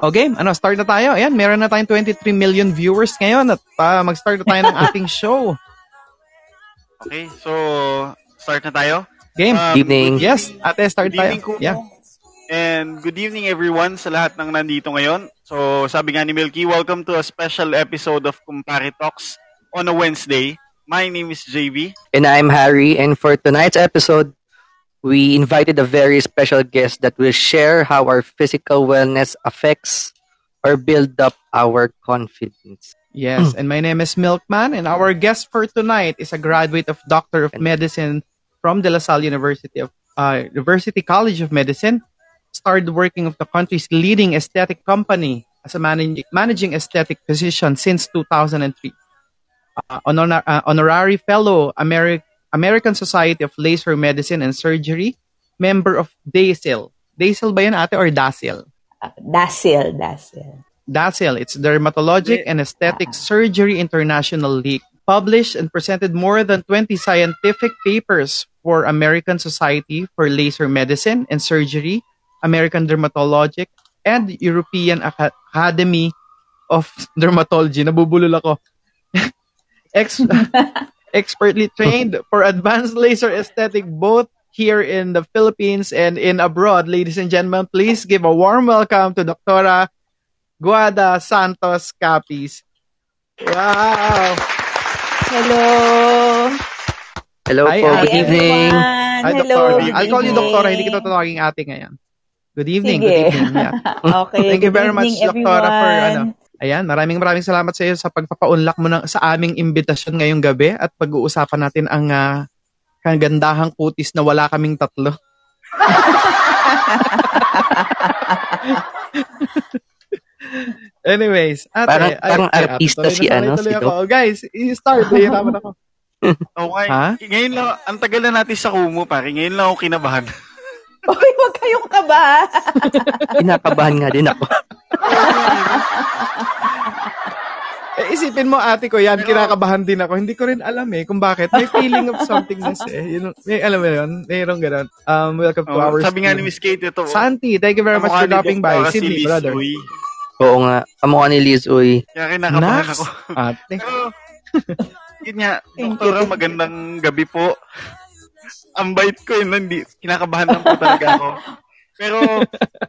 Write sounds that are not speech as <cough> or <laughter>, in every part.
Okay, ano, start na tayo. Ayan, meron na tayong 23 million viewers ngayon at uh, mag-start na tayo ng <laughs> ating show. Okay, so start na tayo. Game. Um, Evening. Yes, ate, start Good tayo. evening. Yeah. And good evening everyone sa lahat ng nandito ngayon. So sabi nga ni Milky, welcome to a special episode of Kumpare Talks on a Wednesday. My name is JV. And I'm Harry, and for tonight's episode, we invited a very special guest that will share how our physical wellness affects or build up our confidence. Yes, and my name is Milkman, and our guest for tonight is a graduate of Doctor of Medicine from De La Salle University of uh, University College of Medicine. Started working of the country's leading aesthetic company as a managing managing aesthetic physician since 2003. Uh, honor- uh, honorary fellow Ameri- American Society of Laser Medicine and Surgery, member of DASIL. DASIL ba yan ate or DASIL? Uh, Dasil, Dasil. DASIL. It's Dermatologic and Aesthetic Surgery International League. Published and presented more than 20 scientific papers for American Society for Laser Medicine and Surgery, American Dermatologic, and European Aca- Academy of Dermatology. Nabubulol ako. <laughs> Ex- <laughs> expertly <laughs> trained for advanced laser aesthetic both here in the Philippines and in abroad. Ladies and gentlemen, please give a warm welcome to Dr. Guada Santos Capis. Wow! Hello. Hello Hi, po, Hi, good evening. Hi, Hello. Doktora. good I'll call you evening. Doktora, hindi kita tawagin ate ngayon. Good evening, Sige. good evening. Yeah. <laughs> okay. Thank you good very much, evening, Doktora, for ano. Ayan, maraming maraming salamat sa iyo sa pagpapaunlak mo ng, sa aming imbitasyon ngayong gabi at pag-uusapan natin ang ah, kagandahang kutis na wala kaming tatlo. <laughs> Anyways, ate, Parang- ay, parang ay, ate, artista tuloy si na, tuloy, ano, tuloy si ako. Guys, i-start. Nahihirapan ako. <laughs> Okay. Ha? Ngayon lang, ang tagal na natin sa Kumu, pare. Ngayon lang ako kinabahan. Uy, huwag kayong kaba. <laughs> Kinakabahan nga din ako. Eh, isipin mo, ate ko, yan, kinakabahan din ako. Hindi ko rin alam eh kung bakit. May feeling of somethingness eh. Yun, may, alam mo yun, mayroong ganun. Um, welcome to Oh, our sabi nga ni. Miss Kate, ito. Santi, thank you very much for dropping by. Si Sydney, Liz brother. Uy. Oo nga, kamukha ni Liz Uy. Kaya kinakabahan ako. ate. Pero, yun nga, doktora, you. magandang gabi po. Ang bait ko yun, hindi, kinakabahan lang po talaga ako. Pero,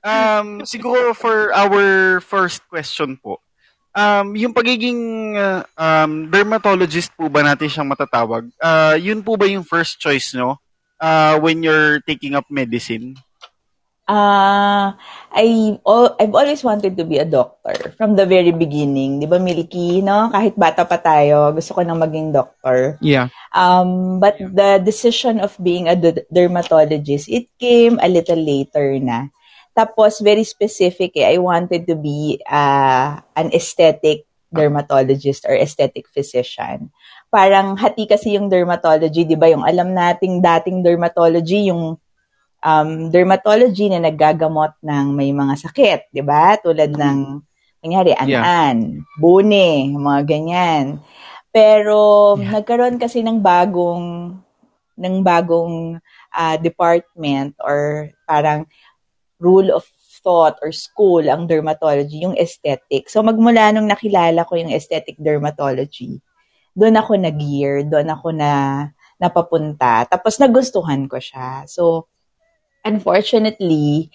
um, siguro for our first question po, um, yung pagiging uh, um, dermatologist po ba natin siyang matatawag, uh, yun po ba yung first choice no? Uh, when you're taking up medicine? Ah, I I've always wanted to be a doctor from the very beginning. 'Di ba, Milky, no? Kahit bata pa tayo, gusto ko nang maging doctor. Yeah. Um, but the decision of being a d- dermatologist, it came a little later na. Tapos, very specific eh, I wanted to be uh, an aesthetic dermatologist or aesthetic physician. Parang hati kasi yung dermatology, di ba? Yung alam nating dating dermatology, yung um, dermatology na naggagamot ng may mga sakit, di ba? Tulad ng, nangyari, an-an, bune, mga ganyan. Pero Yeah. nagkaroon kasi ng bagong ng bagong ah, department or parang rule of thought or school ang dermatology, yung aesthetic. So magmula nung nakilala ko yung aesthetic dermatology, doon ako nag-gear, doon ako na napapunta. Tapos nagustuhan ko siya. So unfortunately,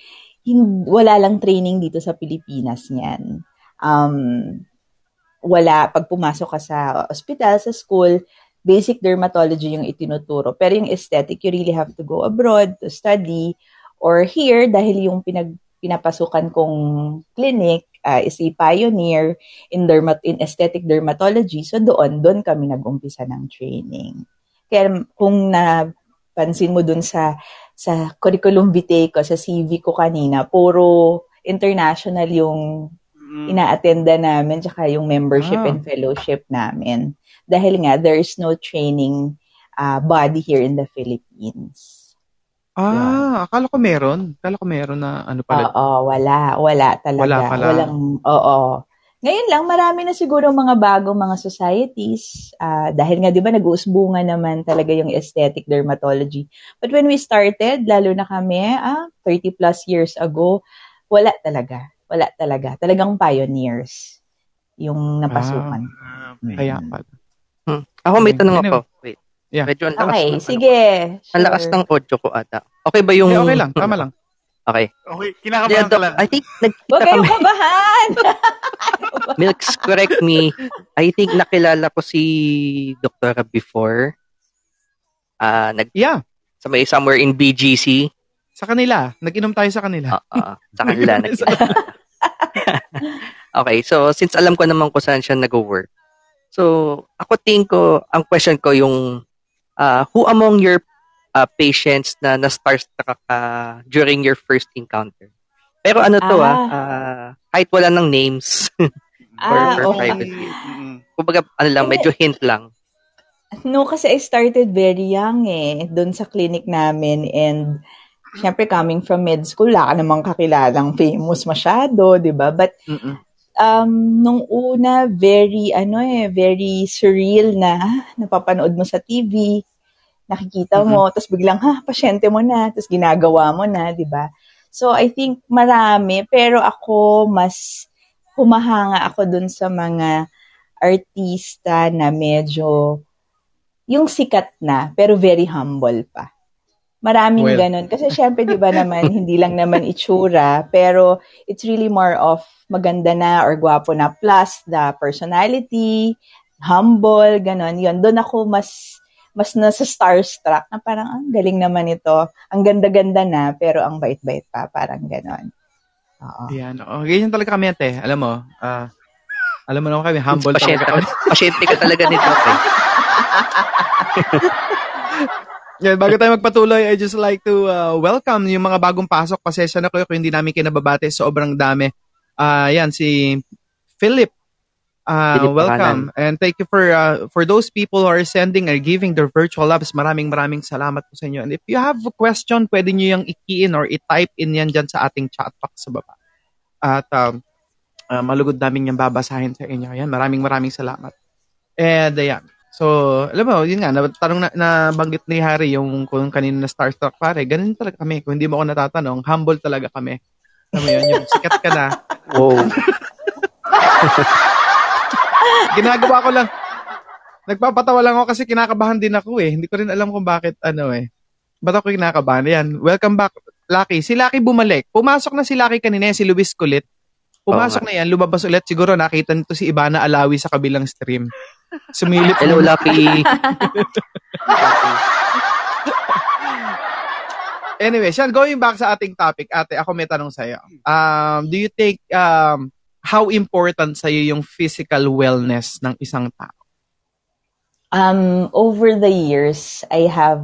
hin- wala lang training dito sa Pilipinas niyan. Um, wala, pag pumasok ka sa hospital, sa school, basic dermatology yung itinuturo. Pero yung aesthetic, you really have to go abroad to study. Or here, dahil yung pinag, pinapasukan kong clinic uh, is a pioneer in, dermat in aesthetic dermatology. So doon, doon kami nag-umpisa ng training. Kaya kung napansin mo dun sa sa curriculum vitae ko, sa CV ko kanina, puro international yung Mm, ina-attenda namin tsaka yung membership Ah. and fellowship namin. Dahil nga, there is no training uh, body here in the Philippines. Ah, akala ko meron. Akala ko meron na ano pala. Oo, wala. Wala talaga. Wala pala. Walang, oo. Ngayon lang, marami na siguro mga bagong mga societies. ah, dahil nga, di ba, nag-uusbungan naman talaga yung aesthetic dermatology. But when we started, lalo na kami, ah, 30 plus years ago, wala talaga. wala talaga. Talagang pioneers yung napasukan. Ah, Kaya pala. Hmm. Ako may Okay. tanong ako. Wait. Yeah. Medyo ang lakas okay, ng, sige. Ano, ang lakas Sure. ng audio ko ata. Okay ba yung... Eh, okay lang, tama lang. Okay. Okay, Yeah, kinakabahan ka lang. I think nagkita Huwag kayong kami. kabahan! <laughs> Milks, correct me. I think nakilala ko si Doktora before. Ah, nag Yeah, sa may somewhere in BGC. sa kanila. Nag-inom tayo sa kanila. Ah, ah, sa kanila <laughs> nakilala. <laughs> okay, so since alam ko naman kung saan siya nag-work. So, ako tingin ko, ang question ko yung ah, who among your ah, patients na na-starstruck ka during your first encounter? Pero ano to ah, Ah. ah, kahit wala ng names. <laughs> ah, for okay. private. Mm-mm. Kumbaga, ano lang, medyo hint lang. No, kasi I started very young eh, doon sa clinic namin and syempre coming from med school, wala ka namang kakilalang famous masyado, di ba? But Mm-mm. um, nung una, very, ano eh, very surreal na ah, napapanood mo sa TV, nakikita mo, tapos biglang, ha, pasyente mo na, tapos ginagawa mo na, di ba? So, I think marami, pero ako, mas humahanga ako dun sa mga artista na medyo yung sikat na, pero very humble pa. Maraming Well. ganun. Kasi syempre, di ba naman, <laughs> hindi lang naman itsura, pero it's really more of maganda na or gwapo na plus the personality, humble, ganun. Yun, doon ako mas mas nasa starstruck na parang, ang galing naman ito. Ang ganda-ganda na, pero ang bait-bait pa. Parang ganun. Oo. Yan. Oh, ganyan talaga kami ate. Alam mo, ah, alam mo naman kami, humble pasyente, talaga kami. ka, <laughs> pasyente ka talaga nito. Eh. <laughs> Yan, bago tayo magpatuloy, I just like to uh, welcome yung mga bagong pasok. Pasensya na kayo kung hindi namin kinababate. Sobrang dami. Ah, yan, si Philip. Philip welcome. And thank you for uh, for those people who are sending or giving their virtual labs. Maraming maraming salamat po sa inyo. And if you have a question, pwede nyo yung i-key or i-type in yan dyan sa ating chat box sa baba. At um, ah, malugod namin yung babasahin sa inyo. Yan, maraming maraming salamat. And ayan. So, alam mo, yun nga, natanong na, nabanggit ni Harry yung kung kanino na starstruck pare, ganun talaga kami. Kung hindi mo ako natatanong, humble talaga kami. Alam mo yun, yung sikat ka na. Wow. <laughs> Ginagawa ko lang. Nagpapatawa lang ako kasi kinakabahan din ako eh. Hindi ko rin alam kung bakit ano eh. Ba't ako kinakabahan? Yan, welcome back, Lucky. Si Lucky bumalik. Pumasok na si Lucky kanina, si Luis Kulit. Pumasok na yan, lumabas ulit. Siguro nakita nito si Ibana Alawi sa kabilang stream. Sumilip Hello, Lucky. <laughs> Anyway, Sean, going back sa ating topic, ate, ako may tanong sa'yo. Um, do you think, um, how important sa'yo yung physical wellness ng isang tao? Um, over the years, I have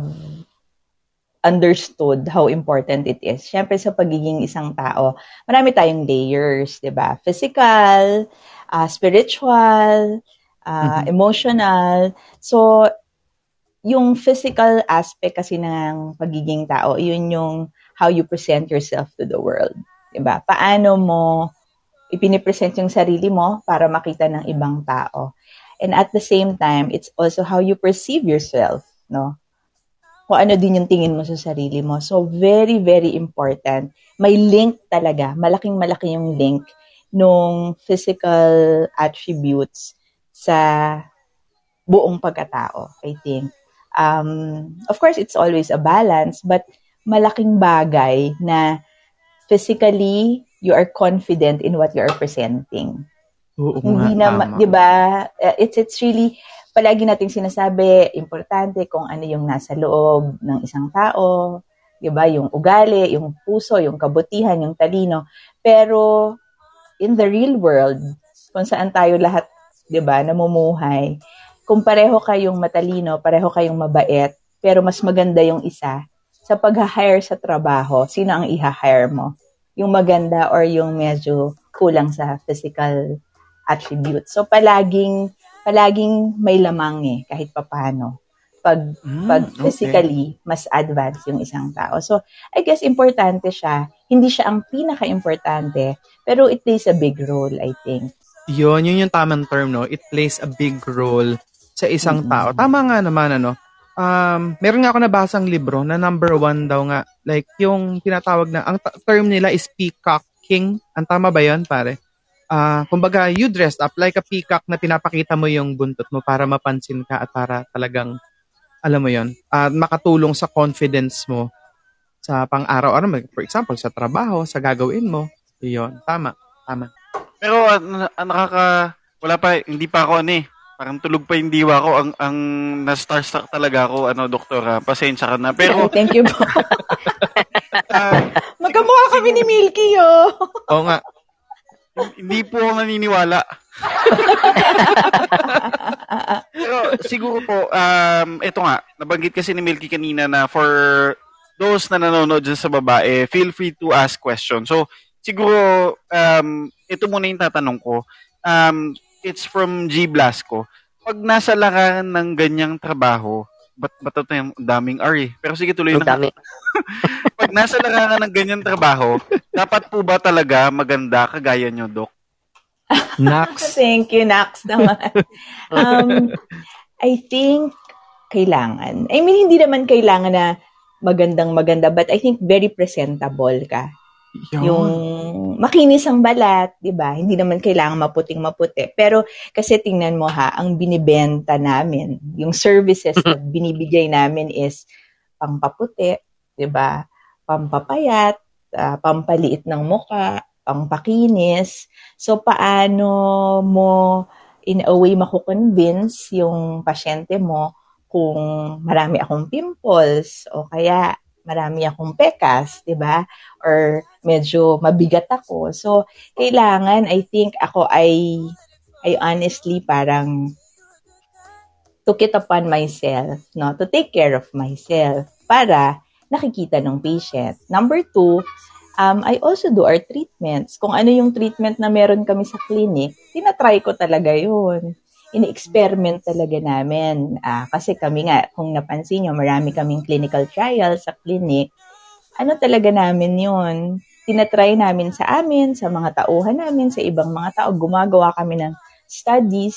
understood how important it is. Siyempre sa pagiging isang tao, marami tayong layers, 'di ba? Physical, uh, spiritual, uh, Mhm. emotional. So yung physical aspect kasi ng pagiging tao, yun yung how you present yourself to the world. 'Di ba? Paano mo ipinipresent yung sarili mo para makita ng ibang tao. And at the same time, it's also how you perceive yourself, no? Kung ano din yung tingin mo sa sarili mo. So, very, very important. May link talaga. Malaking malaki yung link nung physical attributes sa buong pagkatao, I think. Um, of course, it's always a balance, but malaking bagay na physically, you are confident in what you are presenting. Oo Hindi nga, na. 'di ba? Uh, It's it's really palagi nating sinasabi, importante kung ano yung nasa loob ng isang tao, 'di ba? Yung ugali, yung puso, yung kabutihan, yung talino. Pero in the real world, kung saan tayo lahat, 'di ba, namumuhay, kung pareho kayong matalino, pareho kayong mabait, pero mas maganda yung isa, sa pag-hire sa trabaho, sino ang i-hire mo? Yung maganda or yung medyo kulang sa physical attributes. So palaging palaging may lamang eh kahit papaano. Pag Mm, pag okay. physically mas advanced yung isang tao. So I guess importante siya. Hindi siya ang pinaka-importante, pero it plays a big role, I think. Yun, yun yung tamang term, no? It plays a big role sa isang Mm-mm. tao. Tama nga naman, ano? Um, meron nga ako nabasang libro na number one daw nga, like yung tinatawag na, ang ta- term nila is peacock king. Ang tama ba yon pare? Ah, kumbaga, you dressed up like a peacock na pinapakita mo yung buntot mo para mapansin ka at para talagang, alam mo yon at makatulong sa confidence mo sa pang-araw-araw. For example, sa trabaho, sa gagawin mo. Yun, tama, tama. Pero ah, na- ah, nakaka wala pa hindi pa ako ano eh. Parang tulog pa yung diwa ko. Ang ang na starstruck talaga ako ano doktora. Pasensya ka na. Pero <laughs> Thank you po. <laughs> ah, Magkamukha kami ni Milky, oh. Oo nga, hindi po ako naniniwala. <laughs> Pero siguro po, um, ito nga, nabanggit kasi ni Milky kanina na for those na nanonood dyan sa babae, feel free to ask questions. So, siguro, um, ito muna yung tatanong ko. Um, it's from G. Blasco. Pag nasa lakaran ng ganyang trabaho, ba't ba't ito yung daming R eh? Pero sige, tuloy Ang na. dami. <laughs> Pag nasa lakaran ng ganyang trabaho, dapat po ba talaga maganda kagaya nyo, Doc? Nax. <laughs> Thank you, Nax naman. <laughs> um, I think kailangan. I mean, hindi naman kailangan na magandang maganda, but I think very presentable ka. Yung makinis ang balat, 'di ba? Hindi naman kailangan maputing maputi. Pero kasi tingnan mo ha, ang binibenta namin, yung services na <laughs> binibigay namin is pangpaputi, 'di ba? Pampapayat, ah, pampaliit ng muka, pangpakinis. So paano mo in a way mako-convince yung pasyente mo kung marami akong pimples o kaya marami akong pekas, 'di ba? Or medyo mabigat ako. So kailangan I think ako ay I honestly parang took it upon myself, no, to take care of myself para nakikita ng patient. Number two, um, I also do our treatments. Kung ano yung treatment na meron kami sa clinic, tinatry ko talaga yun. Ini-experiment talaga namin. Ah, kasi kami nga, kung napansin nyo, marami kaming clinical trials sa clinic. Ano talaga namin yun? Tinatry namin sa amin, sa mga tauhan namin, sa ibang mga tao. Gumagawa kami ng studies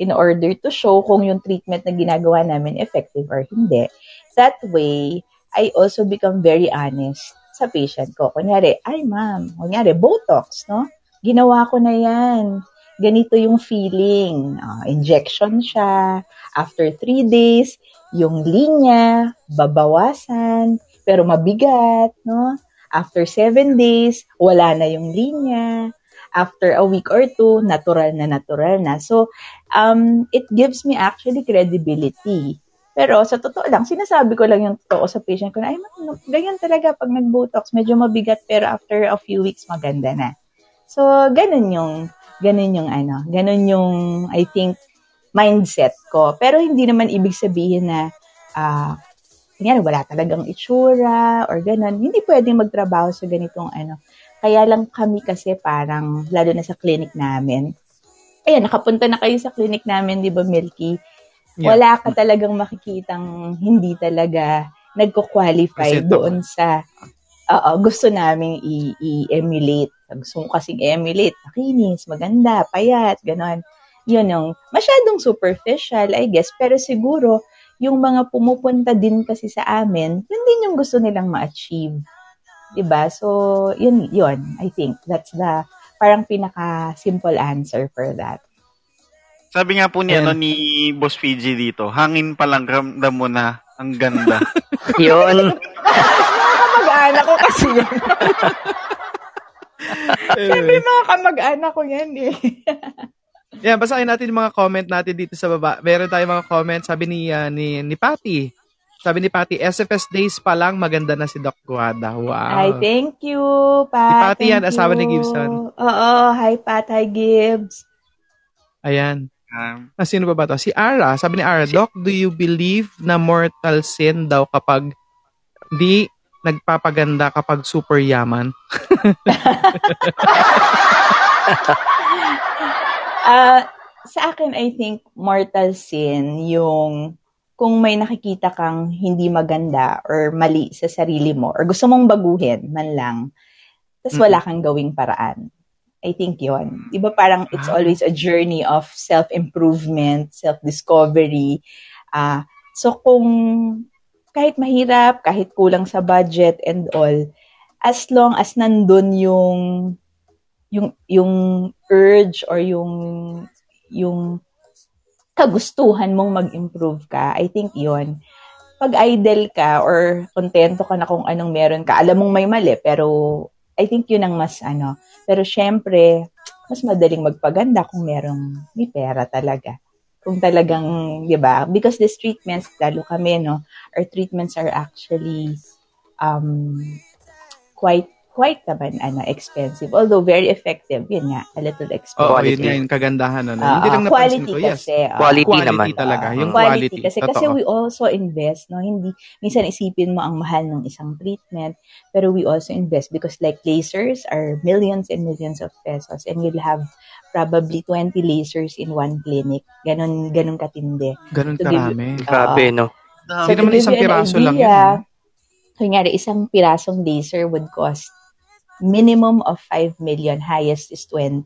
in order to show kung yung treatment na ginagawa namin effective or hindi. That way, I also become very honest sa patient ko. Kunyari, ay ma'am, kunyari, Botox, no? Ginawa ko na yan. Ganito yung feeling. Ah, injection siya. After three days, yung linya, babawasan, pero mabigat, no? After seven days, wala na yung linya. After a week or two, natural na natural na. So, um, it gives me actually credibility. Pero sa totoo lang, sinasabi ko lang yung totoo sa patient ko na, ay, ma'am, ganyan talaga pag nag-botox, medyo mabigat, pero after a few weeks, maganda na. So, ganun yung, ganun yung ano, ganun yung, I think, mindset ko. Pero hindi naman ibig sabihin na, ah, uh, wala talagang itsura or ganun. Hindi pwedeng magtrabaho sa ganitong ano. Kaya lang kami kasi parang, lalo na sa clinic namin, ayan, nakapunta na kayo sa clinic namin, di ba, Milky? Yeah. Wala ka talagang makikitang hindi talaga nagko-qualify doon sa oo, gusto naming i- i-emulate. Gusto mo kasing emulate, makinis, maganda, payat, ganon. Yun yung masyadong superficial, I guess. Pero siguro, yung mga pumupunta din kasi sa amin, yun din yung gusto nilang ma-achieve. 'Di ba So, yun, yun. I think that's the parang pinaka-simple answer for that. Sabi nga po ni, Ayan. ano, ni Boss PG dito, hangin pa lang ramdam mo na ang ganda. <laughs> Yun. <laughs> Kamag-anak ko kasi yan. <laughs> Siyempre, mga kamag-anak ko yan eh. Yan, basahin natin yung mga comment natin dito sa baba. Meron tayong mga comment, sabi ni, ah, ni, ni Patty. Sabi ni Patty, SFS days pa lang, maganda na si Doc Guada. Wow. Hi, thank you, Pat. Si Patty yan, Thank asawa ni you. Gibson. Oo, hi, Pat. Hi, Gibbs. Ayan. Um, Ah, sino ba ba to? Si Ara. Sabi ni Ara, Doc, do you believe na mortal sin daw kapag di nagpapaganda kapag super yaman? <laughs> Ah, sa akin, I think mortal sin yung kung may nakikita kang hindi maganda or mali sa sarili mo or gusto mong baguhin man lang, tapos wala kang gawing paraan. I think yon. Di ba parang it's Ah. always a journey of self-improvement, self-discovery. Ah, so kung kahit mahirap, kahit kulang sa budget and all, as long as nandun yung yung yung urge or yung yung kagustuhan mong mag-improve ka, I think yon pag idle ka or kontento ka na kung anong meron ka, alam mong may mali, pero I think yun ang mas ano. Pero syempre, mas madaling magpaganda kung merong may pera talaga. Kung talagang, di ba? Because these treatments, lalo kami, no, our treatments are actually um, quite quite naman ano, expensive. Although very effective, yun nga, a little expensive. Oo, Quality. yun nga yung kagandahan. Ano. Ah, Hindi lang napansin quality ko, yes. kasi. ah. Quality Quality naman. talaga. Ah, yung quality. quality. Kasi, kasi Totoo. we also invest, no? Hindi, minsan isipin mo ang mahal ng isang treatment, pero we also invest because like lasers are millions and millions of pesos and you'll have probably 20 lasers in one clinic. Ganon, ganon katindi. Ganun To give- karami. Grabe, no? Um, Hindi naman isang piraso lang idea, yun, Kunyari, isang pirasong laser would cost minimum of 5 million, highest is 20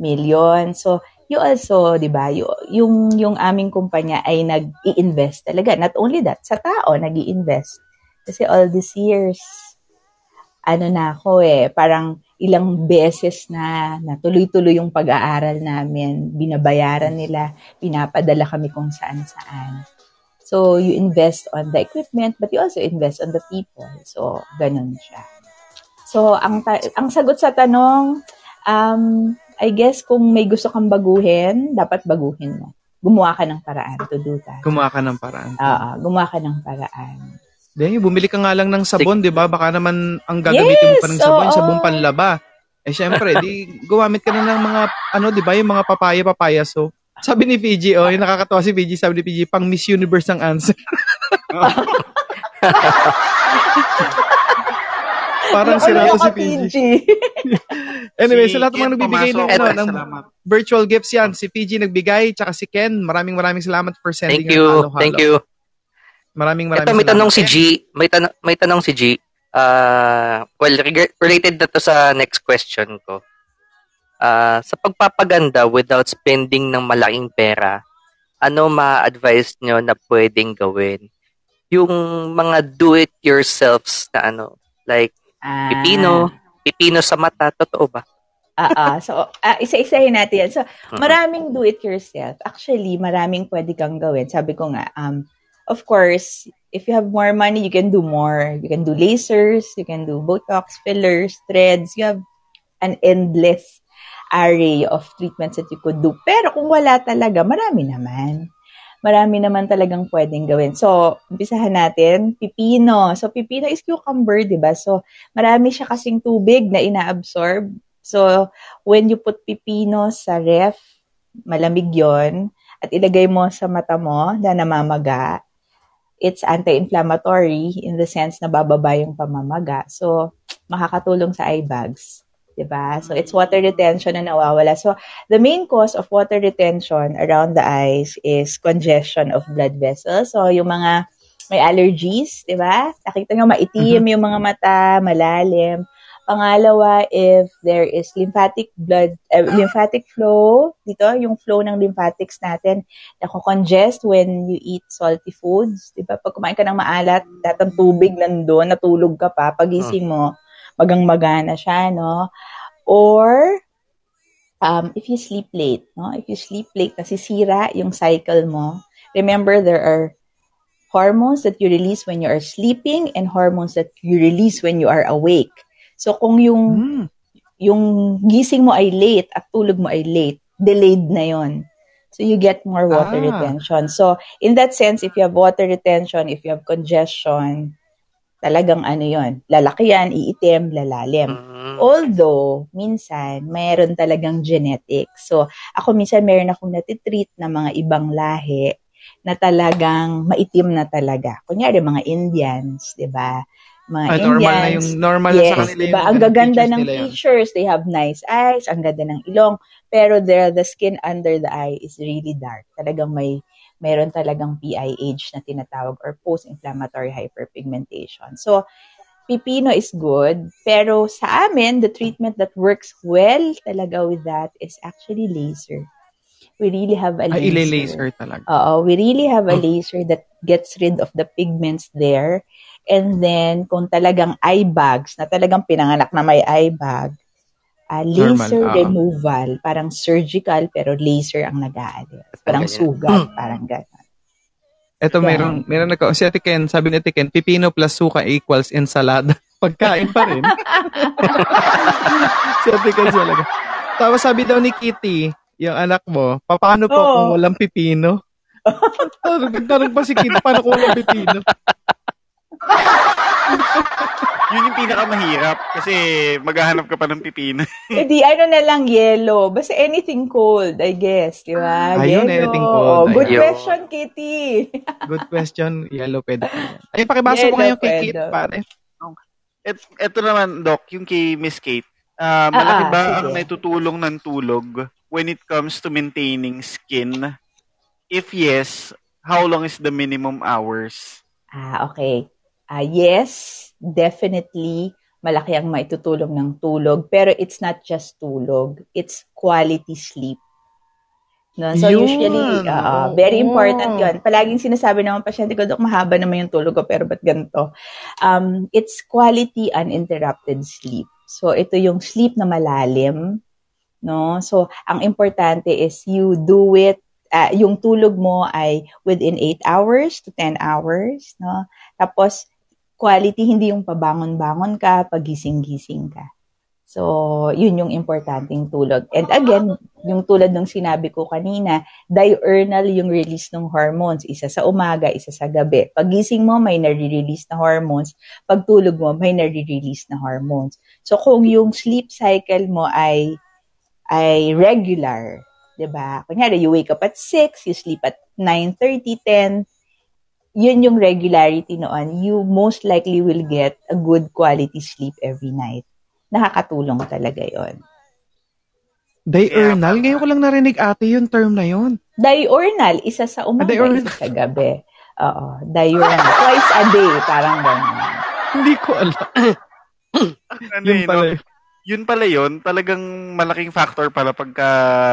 million. So, you also, di ba, you- yung, yung aming kumpanya ay nag-i-invest talaga. Not only that, sa tao, nag invest Kasi all these years, ano na ako eh, parang ilang beses na natuloy-tuloy yung pag-aaral namin, binabayaran nila, pinapadala kami kung saan-saan. So, you invest on the equipment, but you also invest on the people. So, ganun siya. So, ang, ta- ang sagot sa tanong, um, I guess kung may gusto kang baguhin, dapat baguhin mo. Gumawa ka ng paraan to do that. Gumawa ka ng paraan. Oo, gumawa ka ng paraan. Then, bumili ka nga lang ng sabon, di ba? Baka naman ang gagamitin mo pa ng Yes, sabon, oo. sabong panlaba. Eh, syempre, di, gumamit ka na ng mga, ano, di ba, yung mga papaya-papaya. So, sabi ni Fiji, oh, yung nakakatawa si Fiji, sabi ni Fiji, pang Miss Universe ang answer. <laughs> Parang sira to si Fiji. <laughs> Anyway, sa lahat ng mga nagbibigay ng, ano, ng virtual gifts yan, si Fiji nagbigay, tsaka si Ken, maraming maraming salamat for sending Thank you. halo-halo. Thank you. Maraming maraming Ito, may tanong si. G. May, tanong may tanong si G. Ah, well, reg- related na to sa next question ko. Ah, sa pagpapaganda without spending ng malaking pera, ano ma-advise nyo na pwedeng gawin? Yung mga do-it-yourselves na ano, like Ah. pipino, pipino sa mata, totoo ba? Ah, ah. so, ah, isa-isahin natin yan. So, maraming do it yourself. Actually, maraming pwede kang gawin. Sabi ko nga, um, of course, if you have more money, you can do more. You can do lasers, you can do Botox, fillers, threads. You have an endless array of treatments that you could do. Pero kung wala talaga, marami naman. Marami naman talagang pwedeng gawin. So, umpisahan natin, pipino. So, pipino is cucumber, di ba? So, marami siya kasing tubig na ina-absorb. So, when you put pipino sa ref, malamig yon at ilagay mo sa mata mo na namamaga, it's anti-inflammatory in the sense na bababa yung pamamaga. So, makakatulong sa eye bags. 'di ba? So, it's water retention na nawawala. So, the main cause of water retention around the eyes is congestion of blood vessels. So, yung mga may allergies, 'di ba? Nakita nyo maitim yung mga mata, malalim. Pangalawa, if there is lymphatic blood, eh, lymphatic flow, dito, yung flow ng lymphatics natin, nako-congest when you eat salty foods. Di ba? Pag kumain ka ng maalat, datang tubig nandun, natulog ka pa, pagising mo, magang-magana siya, no? Or, um, if you sleep late, no? If you sleep late, nasisira yung cycle mo. Remember, there are hormones that you release when you are sleeping and hormones that you release when you are awake. So, kung yung Hmm. yung gising mo ay late at tulog mo ay late, delayed na yon. So you get more water Ah. retention. So in that sense, if you have water retention, if you have congestion, talagang ano yon, lalaki yan, iitim, lalalim. Mm. Although, minsan, mayroon talagang genetics. So, ako minsan meron akong natitreat na mga ibang lahi na talagang maitim na talaga. Kunyari, mga Indians, di ba? Mga Ah, Indians. normal na yung normal na sa Yes, kanila diba? yung Ang ganung gaganda features ng features. They have nice eyes, ang ganda ng ilong. Pero there, the skin under the eye is really dark. Talagang may, mayroon talagang PIH na tinatawag or post-inflammatory hyperpigmentation. So, pipino is good. Pero sa amin, the treatment that works well talaga with that is actually laser. We really have a Ay, laser. ile-laser talaga. Oo, we really have a Oh. laser that gets rid of the pigments there. And then, kung talagang eye bags, na talagang pinanganak na may eye bag, uh, laser Normal, ah. removal, parang surgical pero laser ang nag-aalis. Parang Ganyan. sugat, parang gano'n. Ito, Yan. meron, meron nagka, si Ate Ken, sabi ni Ate Ken, pipino plus suka equals ensalada. Pagkain pa rin. si Ate Ken talaga. Tapos sabi daw ni Kitty, yung anak mo, paano po Oo. kung walang pipino? Nagtanong pa si Kitty, paano kung walang pipino? <laughs> Yun yung pinakamahirap kasi maghahanap ka pa ng pipino. Eh di, ano na lang, yellow. Basta anything cold, I guess. Di ba? Ayun, Yellow. anything cold. Good Ayun. question, Kitty. <laughs> Good question. Yellow pwede. Ay, pakibasa Yellow mo ngayon kay. Kitty, pare. Et, eto naman, Doc, yung kay Miss Kate. Ah, malaki Ah, ah, ba sige. ang naitutulong ng tulog when it comes to maintaining skin? If yes, how long is the minimum hours? Ah, okay. Ah, yes, definitely malaki ang maitutulong ng tulog, pero it's not just tulog, it's quality sleep. No? So Yun, usually, ah, very important 'yon. Palaging sinasabi ng mga pasyente ko, Dok, mahaba naman yung tulog ko, pero ba't ganito? Um, it's quality uninterrupted sleep. So ito yung sleep na malalim, no? So ang importante is you do it ah, yung tulog mo ay within 8 hours to 10 hours, no? Tapos, quality, hindi yung pabangon-bangon ka, pagising-gising ka. So, yun yung importanteng tulog. And again, yung tulad ng sinabi ko kanina, diurnal yung release ng hormones. Isa sa umaga, isa sa gabi. Pagising mo, may nare-release na hormones. Pagtulog mo, may nare-release na hormones. So, kung yung sleep cycle mo ay ay regular, 'di ba? Kunyari, you wake up at 6, you sleep at 9:30, 10, yun yung regularity noon. You most likely will get a good quality sleep every night. Nakakatulong talaga yon. Diurnal? Ngayon ko lang narinig ate yung term na yun. Diurnal, isa sa umaga, diurnal. isa sa gabi. Oo, diurnal. Twice a day, parang gano'n. Hindi ko alam. <coughs> Ano Yun eh, pala. no? Yun pala yun, talagang malaking factor pala pagka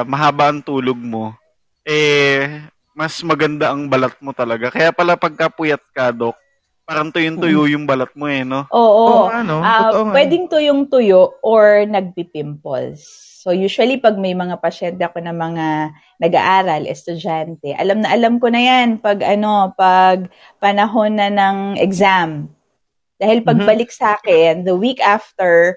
mahaba ang tulog mo, eh, mas maganda ang balat mo talaga. Kaya pala pagka puyat ka, Doc, parang tuyong-tuyo yung balat mo eh, no? Oo. Oo nga, no? Ah, Totoo nga. pwedeng tuyong tuyo or nagpipimples. So usually pag may mga pasyente ako na mga nag-aaral, estudyante, alam na alam ko na 'yan pag ano, pag panahon na ng exam. Dahil pagbalik sa akin, the week after,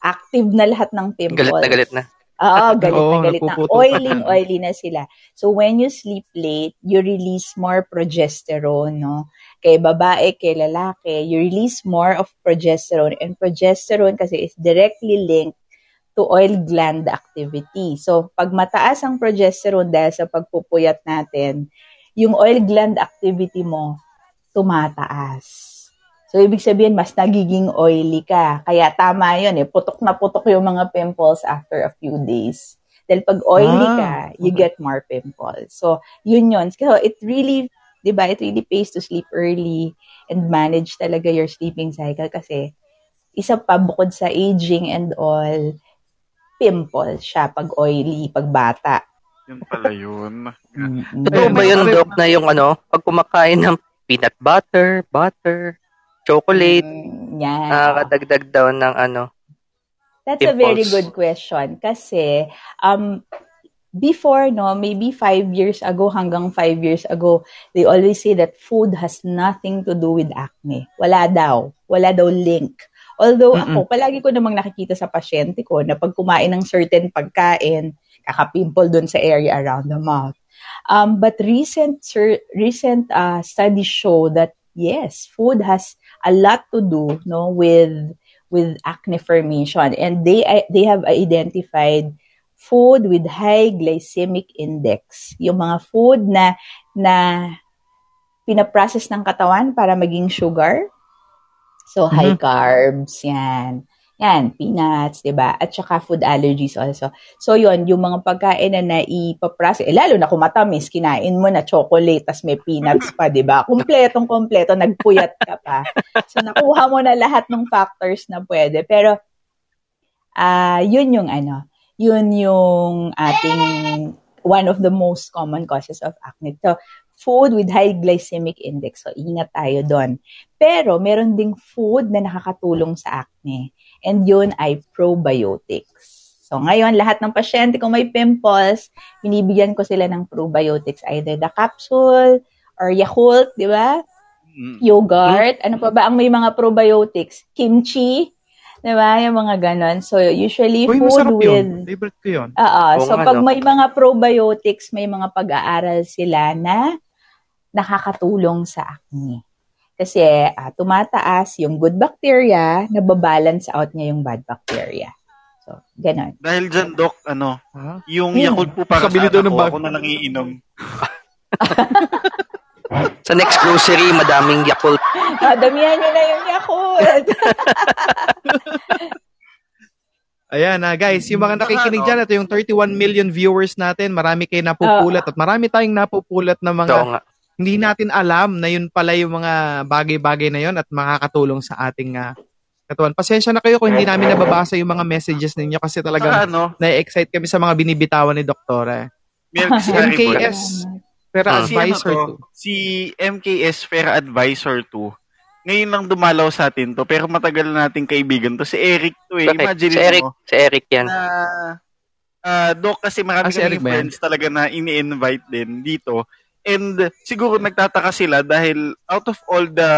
active na lahat ng pimples. Galit na galit na. <laughs> Oo, galit Oo, na galit na. Oily, oily na sila. So, when you sleep late, you release more progesterone, no? Kay babae, kay lalaki, you release more of progesterone. And progesterone kasi is directly linked to oil gland activity. So, pag mataas ang progesterone dahil sa pagpupuyat natin, yung oil gland activity mo, tumataas. So, ibig sabihin, mas nagiging oily ka. Kaya tama yun eh. Putok na putok yung mga pimples after a few days. Dahil pag oily Ah, ka, you okay. get more pimples. So, yun yun. So, it really, di ba, it really pays to sleep early and manage talaga your sleeping cycle kasi isa pa bukod sa aging and all, pimples siya pag oily, pag bata. Yun pala yun. Totoo ba yun. Doc, na yung ano, pag kumakain ng peanut butter, butter, chocolate, Mm, yan. nakakadagdag daw ng ano, That's a very Impulse. good question kasi um before no maybe five years ago hanggang five years ago they always say that food has nothing to do with acne wala daw wala daw link although Mm-mm. ako palagi ko namang nakikita sa pasyente ko na pag kumain ng certain pagkain kakapimple dun sa area around the mouth um but recent sur- recent uh, studies show that yes food has a lot to do no with with acne formation. And they they have identified food with high glycemic index. Yung mga food na na pinaprocess ng katawan para maging sugar. So high carbs yan yan peanuts 'di ba at saka food allergies also so yon yung mga pagkain na naipaprocess eh, lalo na kung matamis kinain mo na chocolate tas may peanuts pa 'di ba kumpletong kompleto nagpuyat ka pa So, nakuha mo na lahat ng factors na pwede. Pero, ah yun yung ano, yun yung ating one of the most common causes of acne. So, food with high glycemic index. So, ingat tayo doon. Pero, meron ding food na nakakatulong sa acne. And yun ay probiotics. So ngayon, lahat ng pasyente kung may pimples, binibigyan ko sila ng probiotics, either the capsule or Yakult, di ba? Mm. Yogurt. Ano pa ba ang may mga probiotics? Kimchi. Di ba? Yung mga ganon. So usually Uy, food with... yun. Favorite ko yun. Oo. Oo So, nga, pag no? may mga probiotics, may mga pag-aaral sila na nakakatulong sa acne. Kasi ah, tumataas yung good bacteria, nababalance out niya yung bad bacteria. So, ganon. Dahil dyan, Doc, ano, Ha? yung Hmm. Yakult po para Kabili sa anak ko, bag. ako na lang iinom. <laughs> Sa next grocery, madaming Yakult. <laughs> Ah, damihan niyo na yung Yakult. <laughs> Ayan na guys, yung mga nakikinig dyan, ito yung 31 million viewers natin, marami kayo napupulat at marami tayong napupulat na mga. Hindi natin alam na yun pala yung mga bagay-bagay na yun at makakatulong sa ating uh, katawan. Pasensya na kayo kung hindi namin nababasa yung mga messages ninyo kasi Saka talagang ano, na-excite kami sa mga binibitawan ni si Boy. MKS, pero Ah. Si ano advisor to, to. si MKS Fair Advisor 2. Ngayon lang dumalaw sa atin to, pero matagal na nating kaibigan to. Si Eric to eh. Correct. Imagine Si Eric, mo, si Eric yan. na ah, Doc, kasi marami Ah, si yan? friends talaga na ini-invite din dito. And siguro nagtataka sila dahil out of all the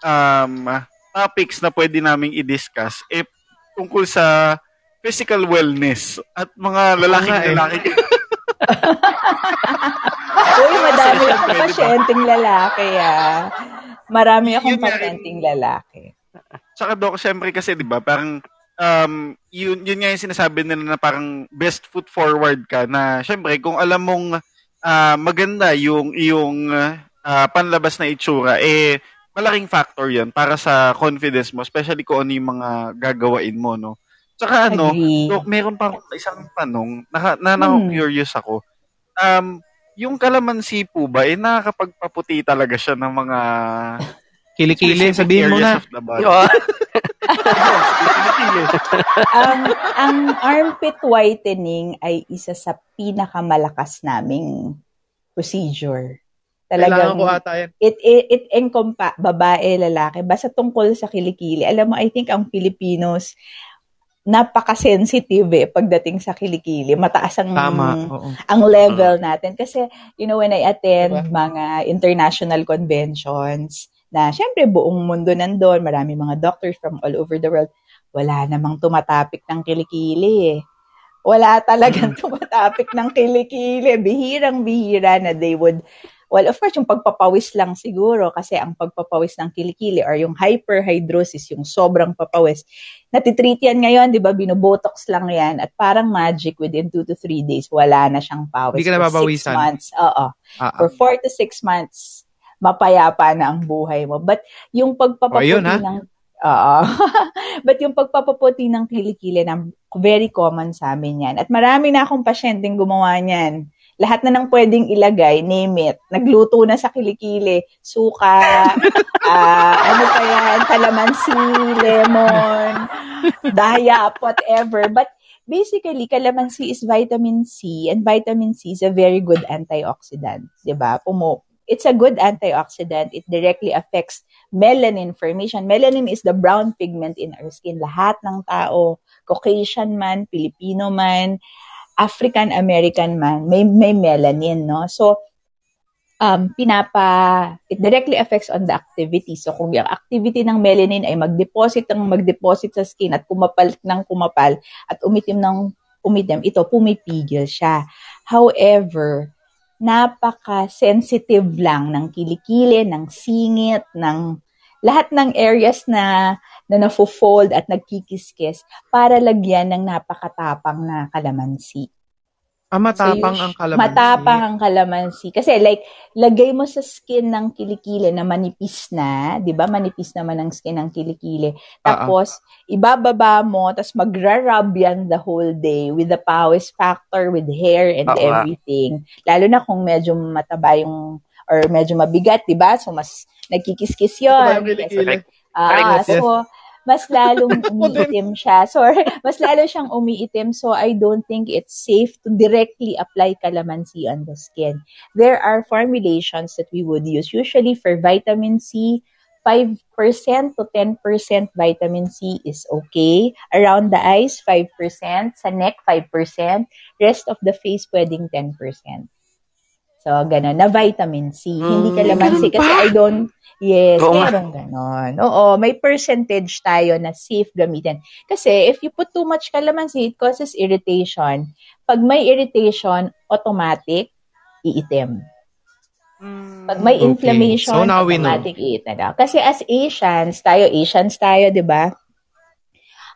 um, topics na pwede naming i-discuss, eh, tungkol sa physical wellness at mga lalaking eh. lalaki. <laughs> Uy, madami akong pasyenteng lalaki, ah. Marami akong pasyenteng lalaki. Tsaka Doc, syempre kasi 'di ba, parang um yun yun nga yung sinasabi nila na parang best foot forward ka na syempre kung alam mong ah, maganda yung yung ah, panlabas na itsura eh malaking factor 'yan para sa confidence mo, especially kung ano yung mga gagawain mo, no. Tsaka ano. Doc, meron pa akong isang tanong na, na, na Hmm. curious ako. Um, yung kalamansi po ba, eh, nakakapagpaputi talaga siya ng mga <laughs> Kilikili, sabihin mo na. ang <laughs> <laughs> ang armpit whitening ay isa sa pinakamalakas naming procedure. Kailangan Talagang ko ata yan. it it, it encompa babae, lalaki, basta tungkol sa kilikili. Alam mo, I think ang Filipinos napaka-sensitive eh pagdating sa kilikili. Mataas ang Tama. Oo. ang level natin. Kasi, you know, when I attend Diba? mga international conventions, na syempre buong mundo nandun, marami mga doctors from all over the world, wala namang tumatapik ng kilikili eh. Wala talagang <laughs> tumatapik ng kilikili. Bihirang-bihira na they would Well, of course, yung pagpapawis lang siguro kasi ang pagpapawis ng kilikili or yung hyperhidrosis, yung sobrang papawis, natitreat yan ngayon, di ba? Binobotox lang yan at parang magic within two to three days, wala na siyang pawis. Hindi ka For nababawisan. Six months, oo. Ah, ah. For four to six months, mapayapa na ang buhay mo. But yung pagpapaputi O, yun, ha? ng... Oo. <laughs> But yung pagpapaputi ng kilikili, na very common sa amin yan. At marami na akong pasyenteng gumawa niyan. Lahat na nang pwedeng ilagay, name it. Nagluto na sa kilikili, suka, <laughs> ah, ano pa yan, kalamansi, lemon, <laughs> daya, whatever. But basically, calamansi is vitamin C, and vitamin C is a very good antioxidant. 'di ba? Pumo it's a good antioxidant. It directly affects melanin formation. Melanin is the brown pigment in our skin. Lahat ng tao, Caucasian man, Filipino man, African American man, may may melanin, no? So um pinapa it directly affects on the activity. So kung yung activity ng melanin ay mag-deposit ng mag-deposit sa skin at kumapal ng kumapal at umitim ng umitim, ito pumipigil siya. However, napaka-sensitive lang ng kilikili, ng singit, ng lahat ng areas na na nafo-fold at nagkikiskis para lagyan ng napakatapang na kalamansi. Ah, matapang So, ang kalamansi. Matapang ang kalamansi. Kasi like, lagay mo sa skin ng kilikili na manipis na, di ba? Manipis naman ang skin ng kilikili. Ah, Tapos, ibababa mo, tapos magra-rub yan the whole day with the pawis factor, with hair and nga. everything. Lalo na kung medyo mataba yung, or medyo mabigat, di ba? So, mas nagkikiskis yun. Mataba yung kilikili. Ah, Correct. so, mas lalong <laughs> umiitim siya. Sorry, <laughs> mas lalo siyang umiitim. So, I don't think it's safe to directly apply calamansi on the skin. There are formulations that we would use, usually for vitamin C, 5% to 10% vitamin C is okay. Around the eyes, 5%. Sa neck, 5%. Rest of the face, pwedeng 10%. So, gano'n. Na vitamin C. Hindi kalamansi. Kasi I don't, yes, Oo meron gano'n. Oo, may percentage tayo na safe gamitin. Kasi if you put too much calamansi, it causes irritation. Pag may irritation, automatic, iitim. Pag may Okay. inflammation, So now we know. automatic iitim na. Kasi as Asians, tayo, Asians tayo, di ba?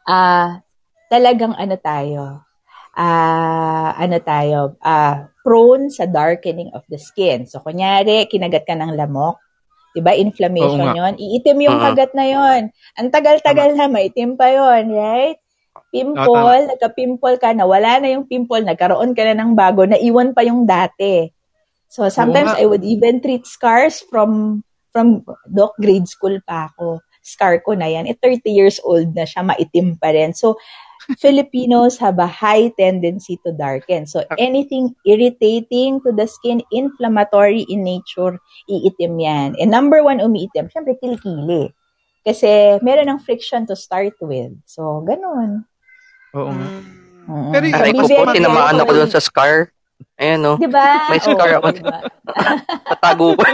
Ah, talagang ano tayo, ah, ano tayo, ah, prone sa darkening of the skin. So, kunyari, kinagat ka ng lamok, di ba, inflammation Oo nga. yon iitim yung Mhm. kagat na yon Ang tagal-tagal na, maitim pa yon right? Pimple, tama. nagka-pimple ka na, wala na yung pimple, nagkaroon ka na ng bago, naiwan pa yung dati. So, sometimes nga. I would even treat scars from, from, doc, grade school pa ako. Scar ko na yan. Eh, 30 years old na siya, maitim pa rin. So, Filipinos have a high tendency to darken. So, anything irritating to the skin, inflammatory in nature, iitim yan. And number one, umiitim, syempre, kilikili. Kasi meron ng friction to start with. So, ganun. Oo nga. Mm. Pero yung- Aray ko po, tinamaan ako dun sa scar. Ayan, no. Di ba? May scar ako. diba? Tatago ko. <laughs>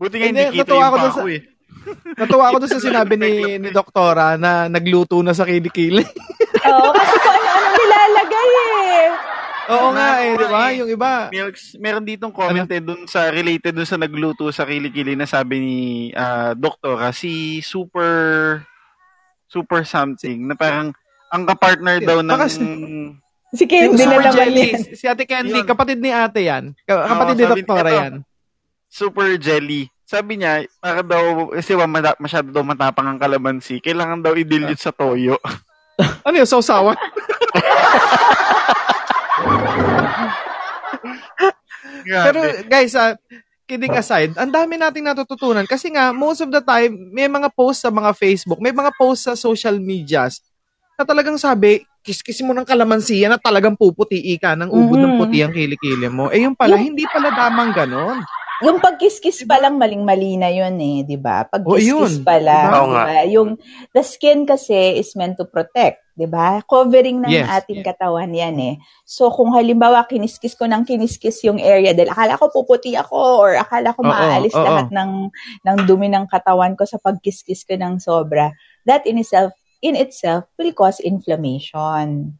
Buti nga Hindi, kita yung pako sa- eh. Natuwa ako doon sa sinabi ni, ni Doktora na nagluto na sa kilikili. <laughs> Oo, kasi kung ano-ano nilalagay eh. Oo nga eh, di ba? eh. Yung iba. Milks, meron ditong comment eh dun sa related dun sa nagluto sa kilikili na sabi ni ah, doktora si super super something na parang ang kapartner daw ng Si Candy na Super naman Jelly, yan. si Ate Candy, Yun. kapatid ni ate yan. Ka- Kapatid Oo, ni Doktora yan. super jelly. Sabi niya, para daw, kasi masyado daw matapang ang kalamansi, kailangan daw i-dilute sa toyo. <laughs> Ano yung sausawan? <laughs> Pero guys, ah, kidding aside, ang dami nating natututunan kasi nga most of the time may mga posts sa mga Facebook, may mga posts sa social medias na talagang sabi, kiskis mo ng kalamansiya na talagang puputi ka ng ubod ng Mhm. puti ang kilikili mo. Eh yung pala, hindi pala damang ganon. Yung pagkiskis pa lang maling-mali na yun eh, di ba? Oh, Pagkiskis yun. pa lang, Oo di nga. ba? Yung, the skin kasi is meant to protect, di ba? Covering ng Yes. ating katawan yan eh. So, kung halimbawa, kiniskis ko ng kiniskis yung area dahil akala ko puputi ako or akala ko maaalis oo. lahat ng, ng dumi ng katawan ko sa pagkiskis ko ng sobra, that in itself, in itself will cause inflammation.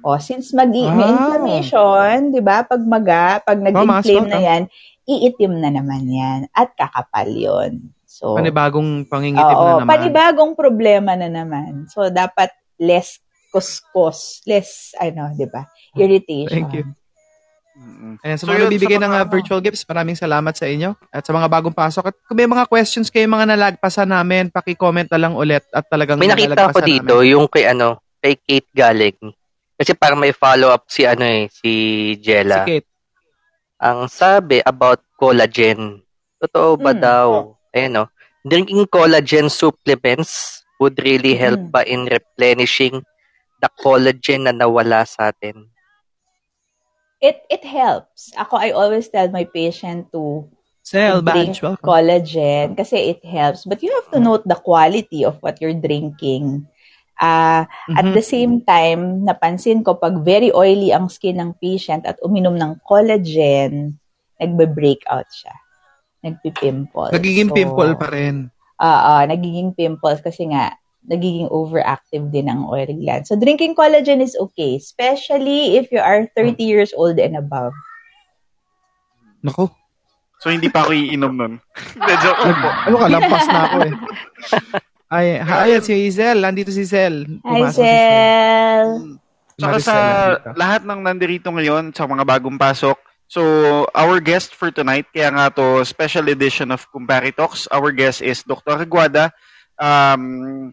O, since mag may Ah. inflammation, 'di ba? Pag maga, pag nag-inflame mas- na 'yan, iitim na naman 'yan at kakapal 'yon. So, Panibagong pangingitim oo, na naman. panibagong problema na naman. So, dapat less kuskos, less ano, 'di ba? Irritation. Thank you. Mm-mm. Ayan, sa So mga yun, nabibigay sa ng mga uh, virtual gifts, maraming salamat sa inyo. At sa mga bagong pasok. At kung may mga questions kayo, mga nalagpasan namin, paki-comment na lang ulit at talagang May nakita ko nalalagpasan dito, namin. yung kay ano, kay Kate Galing. Kasi parang may follow-up si ano eh, si Si Jella. Kate. Ang sabi about collagen. Totoo ba Hmm. daw? Ayan o. Drinking collagen supplements would really help Mm. ba in replenishing the collagen na nawala sa atin? It it helps. Ako I always tell my patient to Sel, drink collagen kasi it helps. But you have to note the quality of what you're drinking. Ah, At Mhm. the same time, napansin ko pag very oily ang skin ng patient at uminom ng collagen, nagbe-breakout siya. Nagpipimple. Nagiging So, pimple pa rin. Oo, nagiging pimples kasi nga, nagiging overactive din ang oil gland. So, drinking collagen is okay, especially if you are 30 years old and above. Naku. So, hindi pa ako iinom nun. <laughs> Joke po. Ano ka, lampas na ako eh. <laughs> Ay, ha, ayan si Hazel. Nandito si Zel. Hi! Tsaka Maricel sa lahat ng nandirito ngayon, sa mga bagong pasok, so our guest for tonight, kaya nga to special edition of Kumpari Talks, our guest is Dr. Aguada. Um,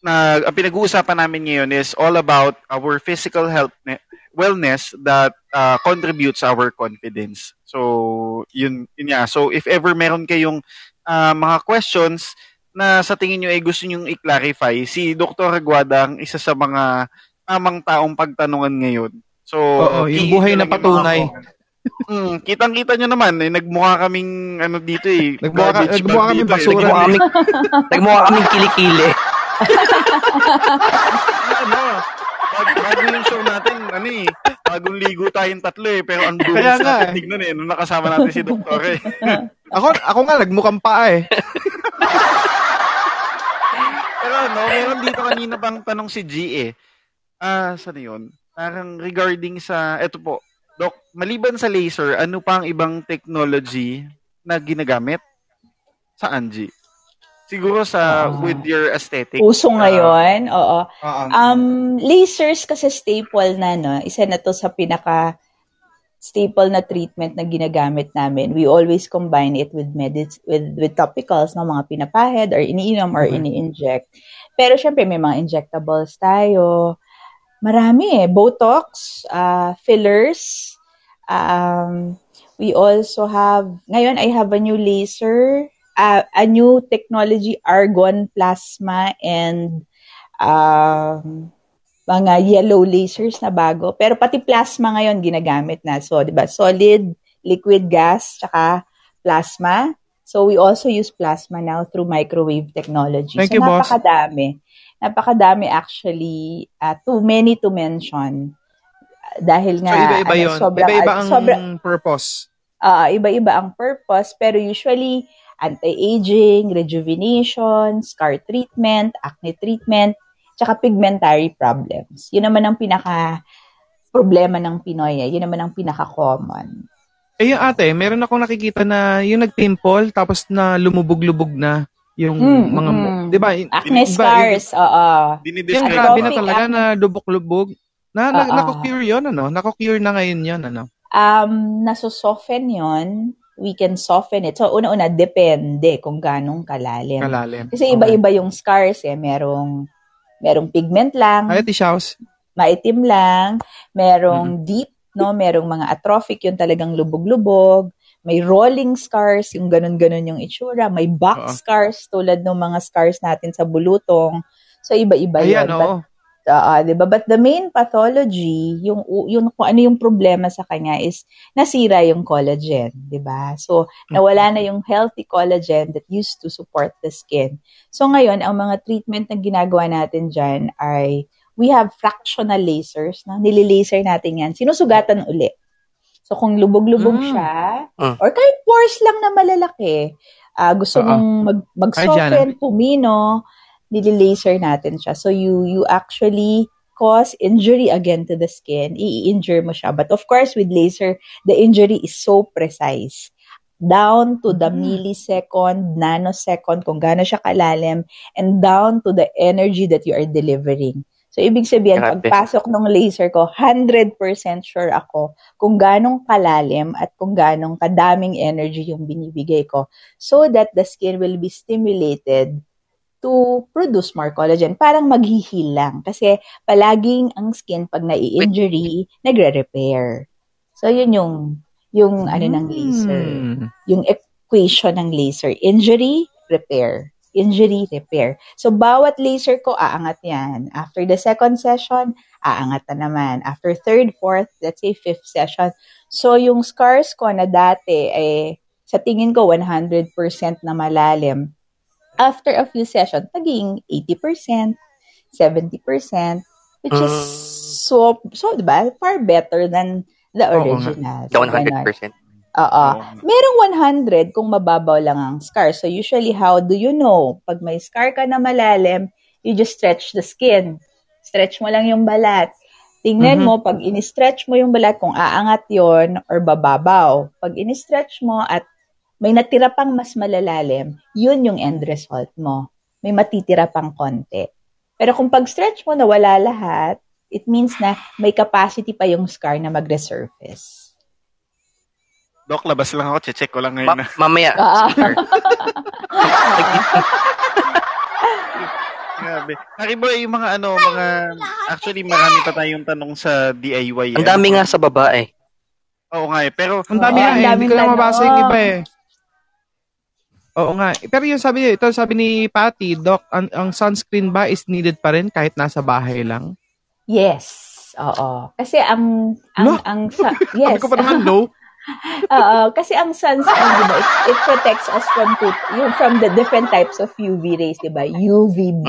na, ang pinag-uusapan namin ngayon is all about our physical health ne- wellness that uh, contributes our confidence. So, yun, yun nga. So, if ever meron kayong uh, mga questions na sa tingin nyo ay gusto nyo i-clarify, si Dr. Aguada ang isa sa mga tamang taong pagtanungan ngayon. So, Oo, yung buhay na patunay. Mm, kitang-kita nyo naman, eh, nagmukha kaming ano dito eh. Nagmukha ka- garbage nagmukha kaming dito, eh. basura. Nagmukha kaming, <laughs> nagmukha kaming kilikili. ano, bag, bago yung show natin, ano eh, bagong ligo tayong tatlo eh, pero ang dulo Kaya sa nga atin eh. tignan eh, nung nakasama natin si Doktor eh. <laughs> Ako, ako nga, nagmukhang paa eh. <laughs> Ano, meron dito kanina bang tanong si G eh. Ah, saan yun? Parang regarding sa, eto po, Dok, maliban sa laser, ano pa ang ibang technology na ginagamit? Saan, G? Siguro sa, Ah. with your aesthetic. Uso ah, ngayon, oo. Oo. Um, lasers kasi staple na, no? Isa na to sa pinaka staple na treatment na ginagamit namin. We always combine it with medic with with topicals, no? mga pinapahid or iniinom or Mhm. ini-inject. Pero syempre may mga injectables tayo. Marami eh. Botox, uh, fillers. Um, we also have, ngayon I have a new laser, uh, a new technology, argon plasma and um, mga yellow lasers na bago. Pero pati plasma ngayon ginagamit na. So, di ba, solid, liquid gas, tsaka plasma. So, we also use plasma now through microwave technology. Thank so, you, boss. napakadami. Napakadami actually. Uh, too many to mention. Dahil So, nga, iba-iba ano, yun. sobrang- Iba-iba ang sobrang- purpose. Ah, iba-iba ang purpose, pero usually anti-aging, rejuvenation, scar treatment, acne treatment, tsaka pigmentary problems. Yun naman ang pinaka problema ng Pinoy. Eh. Yun naman ang pinaka-common. Eh, yung ate, meron akong nakikita na yung nag-pimple, tapos na lumubog-lubog na yung Mm, mga, mm. di ba? Acne scars, oo. Yung Dinidescribe grabe na talaga acne. na lubog-lubog. Na, na, nako-cure yun, ano? Nako-cure na ngayon yun, ano? Um, nasusoften yon we can soften it. So, una-una, depende kung ganong kalalim. Kalalim. Kasi iba-iba yung scars eh. Merong, merong pigment lang. Ay, Ate Shaus. maitim lang, Mm-hmm. merong deep, no, merong mga atrophic, yung talagang lubog-lubog, may rolling scars, yung ganun-ganun yung itsura, may box Oo. scars tulad ng mga scars natin sa bulutong. So iba-iba Ayan, yun. But, ah, 'di ba? But the main pathology, yung yung kung ano yung problema sa kanya is nasira yung collagen, 'di ba? So nawala na yung healthy collagen that used to support the skin. So ngayon, ang mga treatment na ginagawa natin diyan ay we have fractional lasers, no? Nililaser natin yan. Sinusugatan uli. So, kung lubog-lubog Mm. siya, Mm. or kahit pores lang na malalaki, ah, gusto Oo. mong mag, mag-soften, pumino, nililaser natin siya. So, you, you actually cause injury again to the skin. I-injure mo siya. But of course, with laser, the injury is so precise. Down to the Mm. millisecond, nanosecond, kung gaano siya kalalim, and down to the energy that you are delivering. So, ibig sabihin, Grabe. pagpasok ng laser ko, 100% sure ako kung ganong kalalim at kung ganong kadaming energy yung binibigay ko so that the skin will be stimulated to produce more collagen. Parang maghihil lang. Kasi palaging ang skin pag nai-injury, nagre-repair. So, yun yung, yung ano ng laser. Mm. Yung equation ng laser. Injury, repair. Injury, repair. So, bawat laser ko, aangat yan. After the second session, aangat na naman. After third, fourth, let's say fifth session. So, yung scars ko na dati, eh, sa tingin ko, 100% na malalim. After a few sessions, naging 80%, 70%, which is Mm. so, so, di ba? Far better than the original. The So, ganon. 100%. Oo. Merong 100 kung mababaw lang ang scar. So usually, how do you know? Pag may scar ka na malalim, you just stretch the skin. Stretch mo lang yung balat. Tingnan Mhm. mo, pag in-stretch mo yung balat, kung aangat yon or bababaw. Pag in-stretch mo at may natira pang mas malalalim, yun yung end result mo. May matitira pang konti. Pero kung pag-stretch mo na wala lahat, it means na may capacity pa yung scar na mag-resurface. Dok, labas lang ako. Che-check ko lang ngayon na. Ma- mamaya. <laughs> Ah. <laughs> Grabe. Nakiboy yung mga ano, mga... Actually, marami pa tayong tanong sa DIY. Ang dami nga sa babae. Oo nga eh. Pero, Ang dami nga eh. Hindi ko lang mabasa yung iba eh. Oo nga. Pero yung sabi niyo, ito sabi ni Patty, Doc, ang, ang sunscreen ba is needed pa rin kahit nasa bahay lang? Yes. Oo. Kasi ang ang No? ang <laughs> sa, Sabi yes. ko pa naman, no. <laughs> Oo, kasi ang sunscreen, di ba, it, it protects us from two, yung from the different types of UV rays, di ba? UVB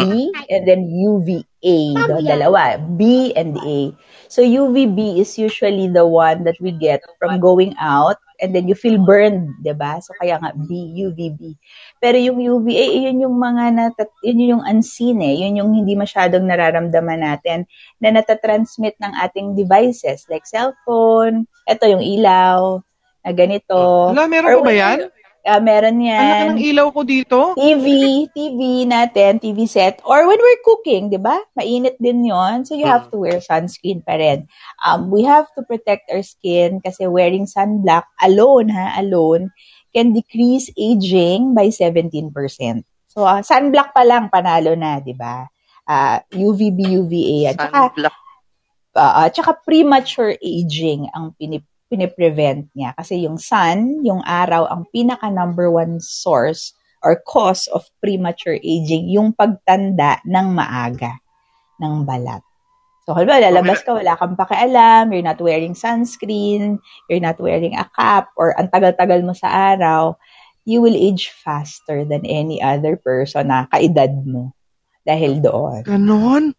and then UVA, do, dalawa, B and A. So UVB is usually the one that we get from going out and then you feel burned, 'di ba? So kaya nga B, UVB. Pero yung UVA, yun yung mga natat, yun yung unseen eh, yun yung hindi masyadong nararamdaman natin na natatransmit ng ating devices like cellphone, eto yung ilaw, na ganito. Wala, meron Or ba yan? Ah, meron Ang yan. ng ilaw ko dito. TV, TV natin, TV set. Or when we're cooking, di ba? Mainit din yon So you have to wear sunscreen pa rin. Um, we have to protect our skin kasi wearing sunblock alone, ha, alone, can decrease aging by 17%. So uh, sunblock pa lang, panalo na, di ba? Uh, UVB, UVA. At saka, Sunblock. uh, tsaka premature aging ang pinip piniprevent niya. Kasi yung sun, yung araw, ang pinaka number one source or cause of premature aging, yung pagtanda ng maaga ng balat. So, halimbawa, lalabas ka, wala kang pakialam, you're not wearing sunscreen, you're not wearing a cap, or ang tagal-tagal mo sa araw, you will age faster than any other person na kaedad mo. Dahil doon. Ganon.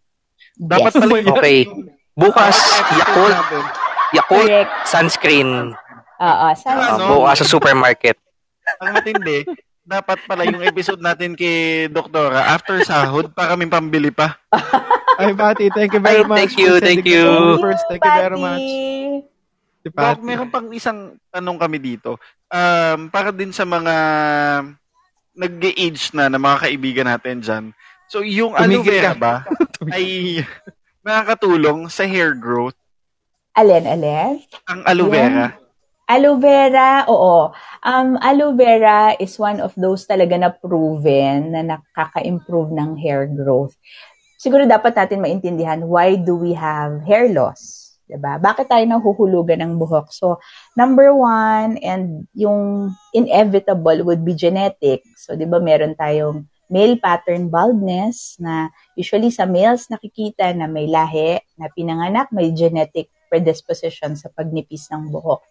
Dapat Yes. pala <laughs> Okay. Bukas, Yakult, Yakult Correct. sunscreen. Oo, Uh, sunscreen. bukas sa supermarket. <laughs> Ang matindi, dapat pala yung episode natin kay Doktora, after sahod, pa kami pambili pa. <laughs> Ay, Pati, thank you very Ay, much. thank you, thank you. offers. Thank you very much. Si Pati. meron pang isang tanong kami dito. Um, para din sa mga nag-age na na mga kaibigan natin dyan. So, yung aloe Tumigil vera ka. ba <laughs> ay nakakatulong sa hair growth? Alin, alin? Ang aloe vera. Aloe vera, oo. Um, aloe vera is one of those talaga na proven na nakaka-improve ng hair growth. Siguro dapat natin maintindihan why do we have hair loss? 'Di ba? Bakit tayo nahuhulugan ng buhok? So, number one, and yung inevitable would be genetic. So, 'di ba meron tayong male pattern baldness na usually sa males nakikita na may lahi, na pinanganak, may genetic predisposition sa pagnipis ng buhok.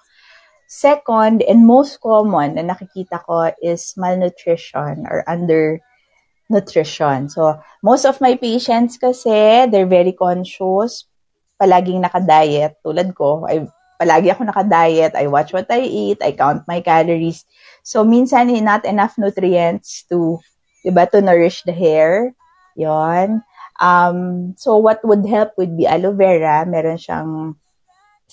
Second, and most common na nakikita ko is malnutrition or undernutrition. So, most of my patients kasi, they're very conscious, palaging nakadiet. Tulad ko, I, palagi ako nakadiet. I watch what I eat. I count my calories. So, minsan, eh, not enough nutrients to, diba, to nourish the hair. Yon. Um, so, what would help would be aloe vera. Meron siyang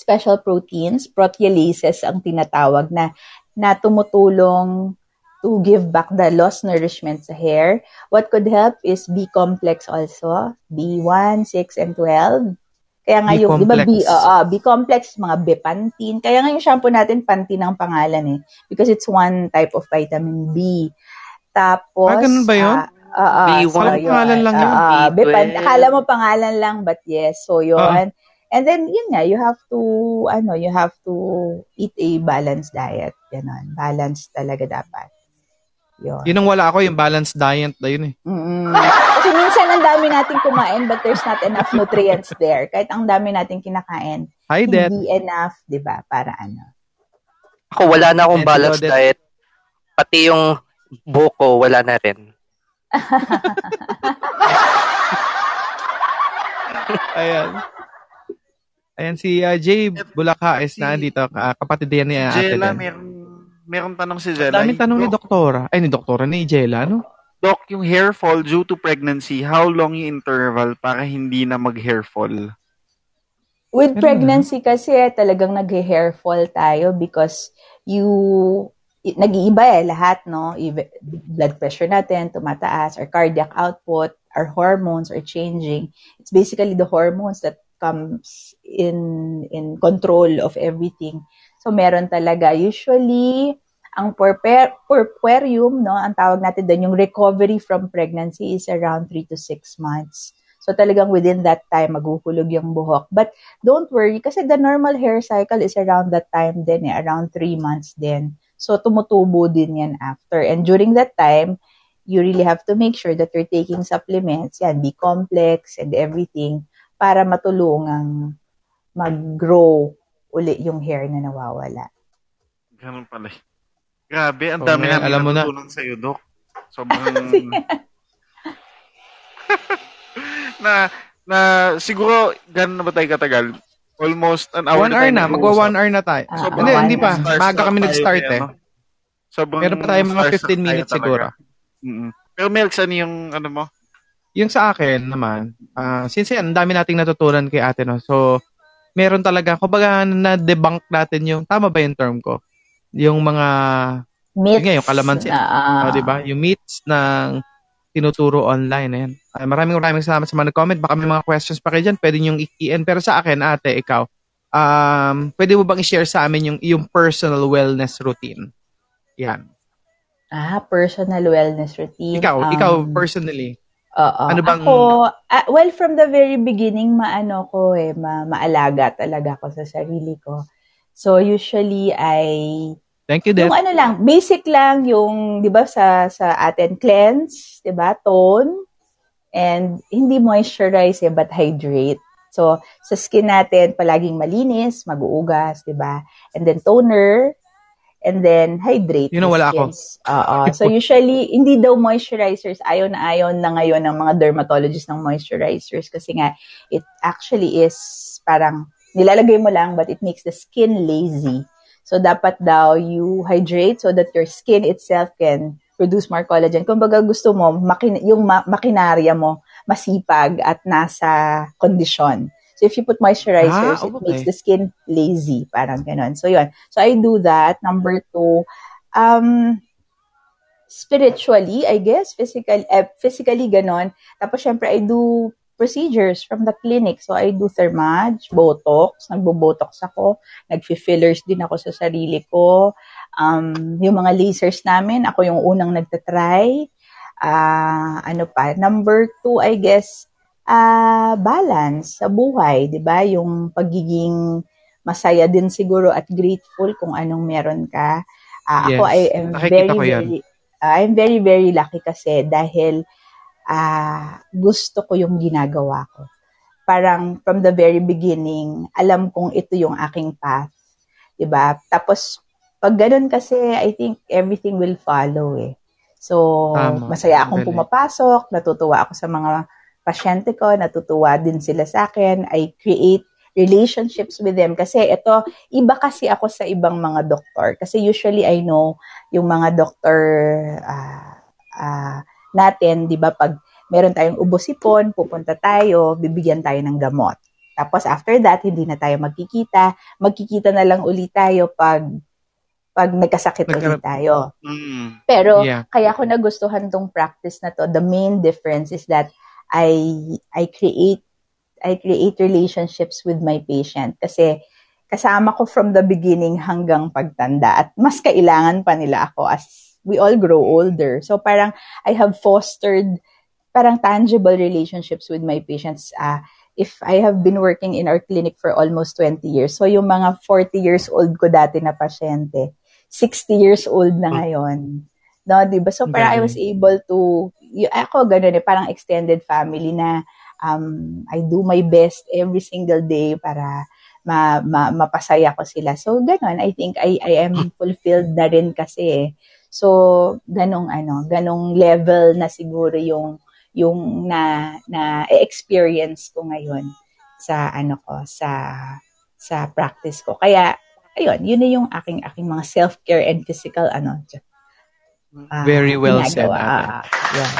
special proteins, proteolases ang tinatawag na na tumutulong to give back the lost nourishment sa hair. What could help is B complex also, B1, 6, and 12. Kaya nga yung, di ba, B, B-complex. oo, B complex, mga Bepantene. Kaya nga yung shampoo natin, Pantene ang pangalan eh. Because it's one type of vitamin B. Tapos, Ah, ganun ba yun? ah, ah, B1? so pangalan lang yun, Ah, ah, B12. Bepan- akala mo pangalan lang, but yes. So, yun. Ah. And then, yun nga, you have to, ano, you have to eat a balanced diet. Ganon. Balanced talaga dapat. Yun. Yun ang wala ako, yung balanced diet na yun eh. Mm-mm. Kasi minsan ang dami nating kumain but there's not enough nutrients there. Kahit ang dami nating kinakain, Hi, hindi enough, di ba? Para ano. Ako, wala na akong Medyo balanced loaded. diet. Pati yung buhok ko, wala na rin. <laughs> Ayan. Ayan, si uh, Jay Bulaka is Si- na dito. Uh, kapatid yan ni uh, Ate Jella, Den. meron, meron tanong si Jella. Daming tanong ni Doktora. Ay, ni Doktora, ni Jella, no? Doc, yung hair fall due to pregnancy, how long yung interval para hindi na mag-hair fall? With pregnancy kasi talagang nag-hair fall tayo because you nag-iiba eh lahat, no? Even blood pressure natin tumataas, our cardiac output, our hormones are changing. It's basically the hormones that comes in in control of everything. So meron talaga usually ang puerper- puerperium, no, ang tawag natin doon, yung recovery from pregnancy is around 3 to 6 months. So talagang within that time, maghuhulog yung buhok. But don't worry, kasi the normal hair cycle is around that time din eh, around 3 months din. So tumutubo din yan after. And during that time, you really have to make sure that you're taking supplements, yan, B-complex and everything, para matulungang mag-grow uli yung hair na nawawala. Ganun pala. eh. Grabe, ang dami ngayon, namin alam mo na. natutunan sa'yo, Dok. Sobrang... <laughs> <laughs> na, na, siguro, gano'n na ba tayo katagal? Almost an hour One na hour na. Magwa one hour na tayo. Ah, Sobrang hindi, hindi pa. Maaga kami nag-start eh. no? Sobrang Meron pa tayo mga starstruck 15 tayo minutes siguro. Mm-mm. Pero Melks, ano yung, ano mo? Yung sa akin naman, ah since yan, ang dami nating natutunan kay ate, no? So, meron talaga, kumbaga na-debunk natin yung, tama ba yung term ko? Yung mga, Myths. Yun nga, yung kalamansi. Ah, ah, di ba? Yung myths ng tinuturo online. Ayan. Ay, maraming maraming salamat sa mga nag-comment. Baka may mga questions pa kayo dyan, pwede nyo i-key-in. Pero sa akin, ate, ikaw, um, pwede mo bang i-share sa amin yung, yung personal wellness routine? Yan. Ah, personal wellness routine. Ikaw, Um, ikaw personally. Oo. Ano bang- Ako, ah, well, from the very beginning, maano ko eh, ma maalaga talaga ako sa sarili ko. So, usually, I, Thank you, yung Dad. ano lang, basic lang, yung, di ba, sa, sa atin, cleanse, di ba, tone, and hindi moisturize eh, but hydrate. So, sa skin natin, palaging malinis, mag-uugas, di ba? And then toner, and then hydrate. Ang the wala ako. skins. Oo. <laughs> So, usually, hindi daw moisturizers. Ayaw na ayaw na ngayon ng mga dermatologists ng moisturizers kasi nga, it actually is parang nilalagay mo lang but it makes the skin lazy. So, dapat daw you hydrate so that your skin itself can produce more collagen. Kung baga gusto mo, makin- yung ma- makinarya mo masipag at nasa kondisyon. So, if you put moisturizers, Ah, it okay. makes the skin lazy. Parang ganon. So, yun. So, I do that. Number two, um, spiritually, I guess, physical, eh, physically ganon. Tapos, syempre, I do procedures from the clinic. So, I do thermage, botox, nagbo-botox ako, nagfi-fillers din ako sa sarili ko. Um, yung mga lasers namin, ako yung unang nagtatry. Ah, ano pa? Number two, I guess, ah balance sa buhay, 'di ba? Yung pagiging masaya din siguro at grateful kung anong meron ka. Ako Yes. I am Nakikita very very ah, I'm very very lucky kasi dahil ah gusto ko yung ginagawa ko. Parang from the very beginning, alam kong ito yung aking path. 'Di ba? Tapos pag ganun kasi, I think everything will follow eh. So, Tama. masaya akong Galing. pumapasok, natutuwa ako sa mga pasyente ko, natutuwa din sila sa akin. I create relationships with them kasi ito, iba kasi ako sa ibang mga doktor. Kasi usually I know yung mga doktor ah, ah, natin, di ba, pag meron tayong ubosipon, pupunta tayo, bibigyan tayo ng gamot. Tapos after that, hindi na tayo magkikita. Magkikita na lang ulit tayo pag pag nagkasakit Nagkaroon- ulit tayo. Mm. Pero Yeah. kaya ko nagustuhan tong practice na to. The main difference is that I I create I create relationships with my patient kasi kasama ko from the beginning hanggang pagtanda at mas kailangan pa nila ako as we all grow older. So parang I have fostered parang tangible relationships with my patients. Ah, if I have been working in our clinic for almost 20 years, so yung mga 40 years old ko dati na pasyente, 60 years old na ngayon. No, 'di ba? So parang I was able to y- ako ganun eh, parang extended family na um, I do my best every single day para ma, ma, mapasaya ko sila. So ganun, I think I I am fulfilled na rin kasi eh. So ganong ano, ganong level na siguro yung yung na na experience ko ngayon sa ano ko sa sa practice ko. Kaya ayun, yun na yung aking aking mga self-care and physical ano. Ah, Very well said, ginagawa. Yeah.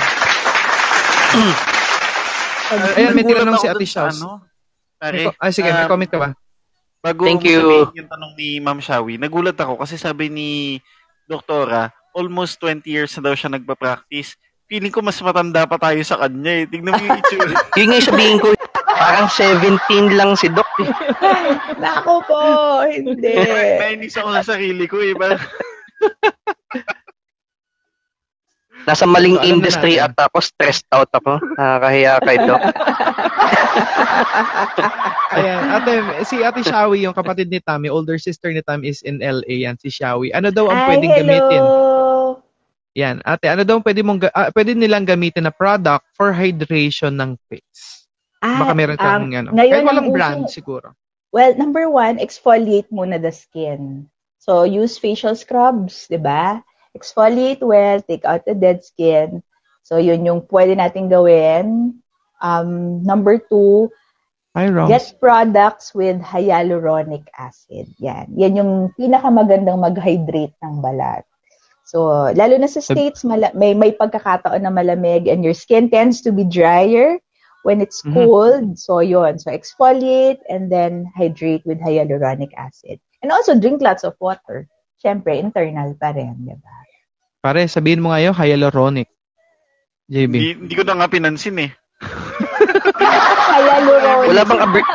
Ayan, may tinanong si Ate Shaws. Ano, pare, Ay, sige, may um, comment ka ba? Bago Thank you. sabihin yung tanong ni Ma'am Shawi, nagulat ako kasi sabi ni Doktora, almost 20 years na daw siya nagpa-practice. Feeling ko mas matanda pa tayo sa kanya eh. Tignan mo yung itsura. <laughs> Yun nga yung sabihin ko, parang 17 lang si Doc. eh. Nako po, hindi. Nainis ako sa sarili ko eh. Parang, <laughs> Nasa maling So, industry at ako, stressed out ako. Nakakahiya kay Doc. <laughs> Ayan, ate, si Ate Shawi, yung kapatid ni Tammy, older sister ni Tammy is in LA yan, si Shawi. Ano daw ang Ay, pwedeng hello. gamitin? Yan, ate, ano daw pwede, mong, ah, pwede nilang gamitin na product for hydration ng face? Ah, Baka meron kang, um, ano, kahit walang ang brand uso- siguro. Well, number one, exfoliate muna the skin. So, use facial scrubs, di ba? Exfoliate well, take out the dead skin. So, yun yung pwede natin gawin. Um, number two, Hi, Roms. get products with hyaluronic acid. Yan. Yan yung pinakamagandang mag-hydrate ng balat. So, lalo na sa states, mala- may, may pagkakataon na malamig and your skin tends to be drier when it's Mhm. cold. So, yon So, exfoliate and then hydrate with hyaluronic acid. And also, drink lots of water. Siyempre, internal pa rin, di ba? Pare, sabihin mo ngayon, hyaluronic. JB. Hindi, hindi ko na nga pinansin eh. <laughs> Hyaluronic. Wala bang abri-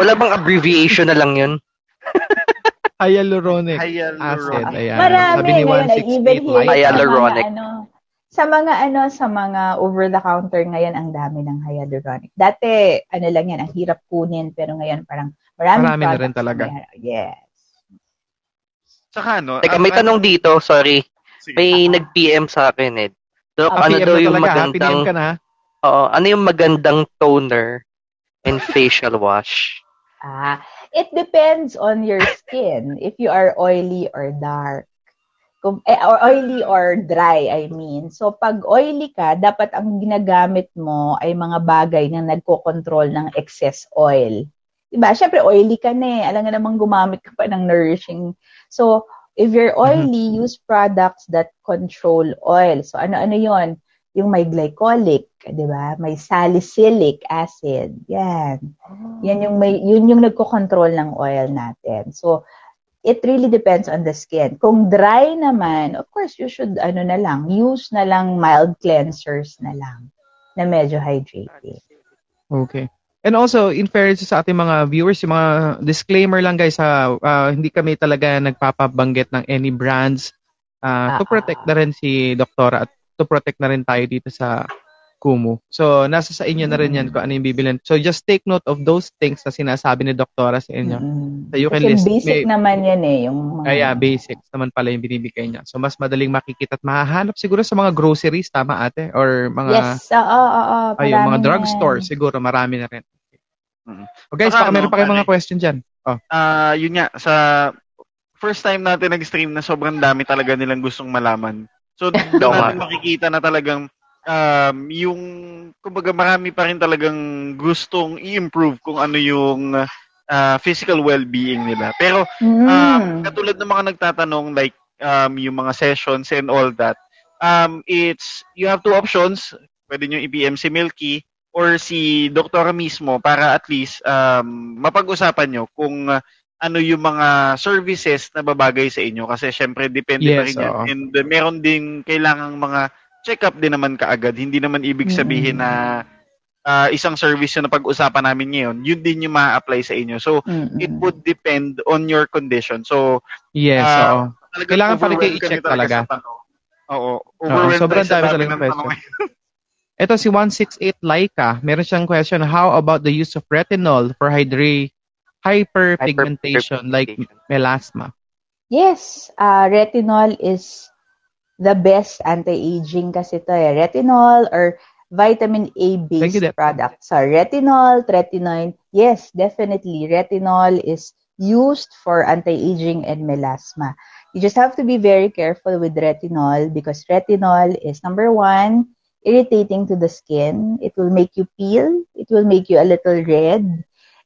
wala bang abbreviation na lang yun? <laughs> Hyaluronic acid. Hyaluronic. Ayan. Marami Sabi ni ngayon. I even 168 hear Light. Hyaluronic. Sa mga, ano, sa mga ano, sa mga over-the-counter ngayon, ang dami ng hyaluronic. Dati, ano lang yan, ang hirap kunin, pero ngayon parang maraming Marami na rin talaga. Yes. Saka ano? Teka, may tanong dito, sorry. Sige. May nag-PM sa akin eh. Doc, Ah, ano PM daw yung talaga, ha? magandang, PM ka na, ha? oo, ano yung magandang toner and facial wash? Ah, it depends on your skin. if you are oily or dark. Kung, eh, or oily or dry, I mean. So, pag oily ka, dapat ang ginagamit mo ay mga bagay na nagko-control ng excess oil. Diba? Siyempre, oily ka na eh. Alam nga namang gumamit ka pa ng nourishing. So, if you're oily, use products that control oil. So, ano-ano yon Yung may glycolic, di ba? May salicylic acid. Yan. Yan yung may yun yung nagko-control ng oil natin. So it really depends on the skin. Kung dry naman, of course you should ano na lang, use na lang mild cleansers na lang na medyo hydrating. Okay. And also, in fairness sa ating mga viewers, yung mga disclaimer lang guys, ha, ah, hindi kami talaga nagpapabanggit ng any brands ah, to Ah, protect na rin si Doktora at to protect na rin tayo dito sa Kumu. So, nasa sa inyo na rin yan kung ano yung bibilin. So, just take note of those things na sinasabi ni Doktora sa inyo. Mm-mm. So, you can Kasi list- basic may- naman yan eh. Yung mga, Kaya basics naman pala yung binibigay niya. So, mas madaling makikita at mahahanap siguro sa mga groceries, tama ate? Or mga, Yes, oo, oo, oo. ayun, mga marami drugstore, siguro marami na rin. Mhm. O guys, Saka baka meron ano, pa kayong mga question dyan. Oh, Ah, yun nga, sa first time natin nag-stream na sobrang dami talaga nilang gustong malaman. So, <laughs> doon natin makikita na talagang um, yung, kumbaga marami pa rin talagang gustong i-improve kung ano yung ah, physical well-being nila. Pero, Mm. um, katulad ng mga nagtatanong, like, um, yung mga sessions and all that, um, it's, you have two options. Pwede nyo i-PM si Milky or si doktora mismo para at least um, mapag-usapan nyo kung uh, ano yung mga services na babagay sa inyo kasi syempre depende pa Yes, rin yan. oo. And uh, meron din kailangang mga check-up din naman kaagad. Hindi naman ibig sabihin Mm. na uh, isang service yung napag-usapan namin ngayon, yun din yung ma-apply sa inyo. So, Mm-mm. it would depend on your condition. So, yes, Ah, oo. Kailangan pala overwhelmed kayo i-check talaga. tanong. Oo. Overwhelmed sobrang tayo sa dami talagang ng question. <laughs> Ito si 168 Laika. Meron siyang question, how about the use of retinol for hydra- hyperpigmentation like melasma? Yes, uh, retinol is the best anti-aging kasi to eh. Retinol or vitamin A-based Dep. products. So, retinol, tretinoin, yes, definitely. Retinol is used for anti-aging and melasma. You just have to be very careful with retinol because retinol is number one, irritating to the skin. It will make you peel. It will make you a little red.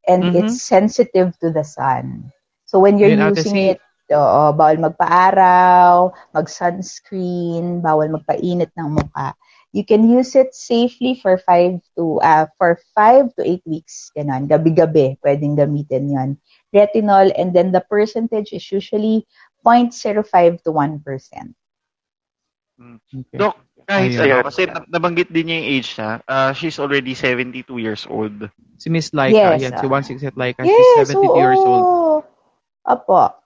And Mhm. it's sensitive to the sun. So when you're Yun, using C. it, oo, bawal magpa-araw, mag-sunscreen, bawal magpainit ng mukha. You can use it safely for five to uh, for five to eight weeks. Ganon. Gabi-gabi, pwedeng gamitin yon. Retinol, and then the percentage is usually 0.05 to 1%. Okay. Doc, kahit Ayun. ano, kasi nab- nabanggit din niya yung age niya. Uh, she's already 72 years old. Si Miss Laika, Yes, yan, si ah. 168 Laika, Yes, she's 72 years old. oo. Opo.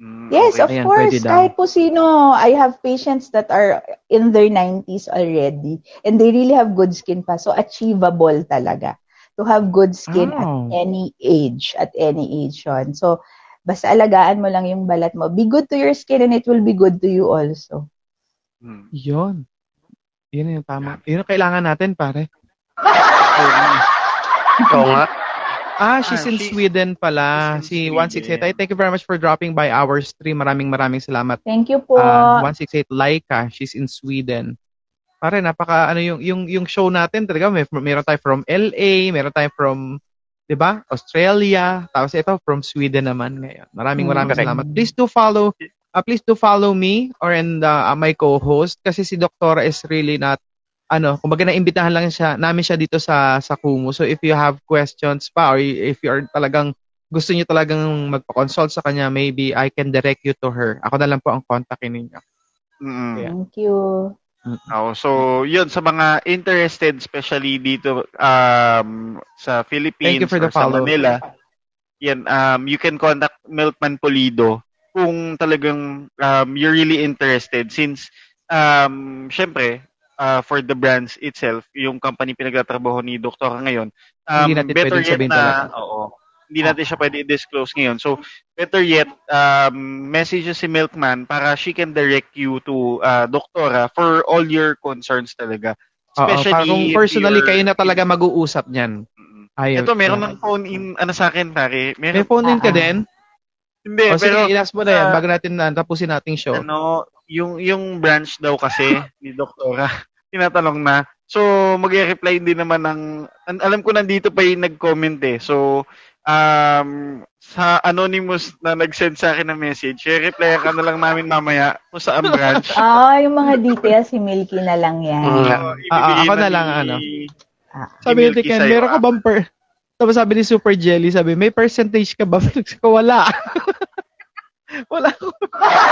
Mm, Yes, okay. of Ayan, course. Kahit po sino, I have patients that are in their 90s already and they really have good skin pa. So, achievable talaga to have good skin Oh. at any age, at any age yun. So, basta alagaan mo lang yung balat mo. Be good to your skin and it will be good to you also. Mm. Yun. Yun yung tama. Yun ang kailangan natin, pare. <laughs> Oo nga. Ah, she's Ah, in she's- Sweden pala. she's Si in 168. Thank you very much for dropping by our stream. Maraming maraming salamat. Thank you po. Ah, 168 Laika, she's in Sweden. Pare, napaka ano yung yung yung show natin talaga may meron tayo from LA, meron tayo from 'di ba? Australia, tapos ito from Sweden naman ngayon. Maraming Mm. maraming Correct. salamat. Please do follow uh, please do follow me or and uh, my co-host kasi si Doktora is really not ano, kumbaga naimbitahan lang siya namin siya dito sa sa Kumu. So if you have questions pa or if you are talagang gusto niyo talagang magpa-consult sa kanya, maybe I can direct you to her. Ako na lang po ang kontakin ninyo. Mm-mm. Yeah. Thank you. Oo, so, yun, sa mga interested, especially dito um, sa Philippines Thank you for the or sa follow. Manila, yan, um, you can contact Milkman Polido kung talagang um, you're really interested since, um, syempre, uh, for the brands itself, yung company pinagtatrabaho ni Doktor ngayon, um, Hindi natin better yet na, oo, hindi natin siya pwede i-disclose ngayon. So, better yet, um, message si Milkman para she can direct you to uh, doktora for all your concerns talaga. Oo, para kung personally you're- kayo na talaga mag-uusap niyan. Ayun. Ito, meron ng phone in, ano sa akin, pare. May Meron, phone in ka Ah, ah. din? Hindi, O sige, pero, ilas mo na yan bago natin na tapusin nating show. ano, yung, yung branch daw kasi <laughs> ni doktora, <laughs> tinatanong na. So, mag-reply din naman ng, an- alam ko nandito pa yung nag-comment eh. So, um, sa anonymous na nag-send sa akin ng message, i-reply ka na lang namin mamaya kung saan branch. <laughs> Ah, yung mga details, si Milky na lang yan. Ah, ibibigay ako na lang, ano. Ah. Sabi ni Milky Ken, meron ka ah. bang per... Tapos sabi ni Super Jelly, sabi, may percentage ka ba? <laughs> Ko, wala. <laughs> wala ko.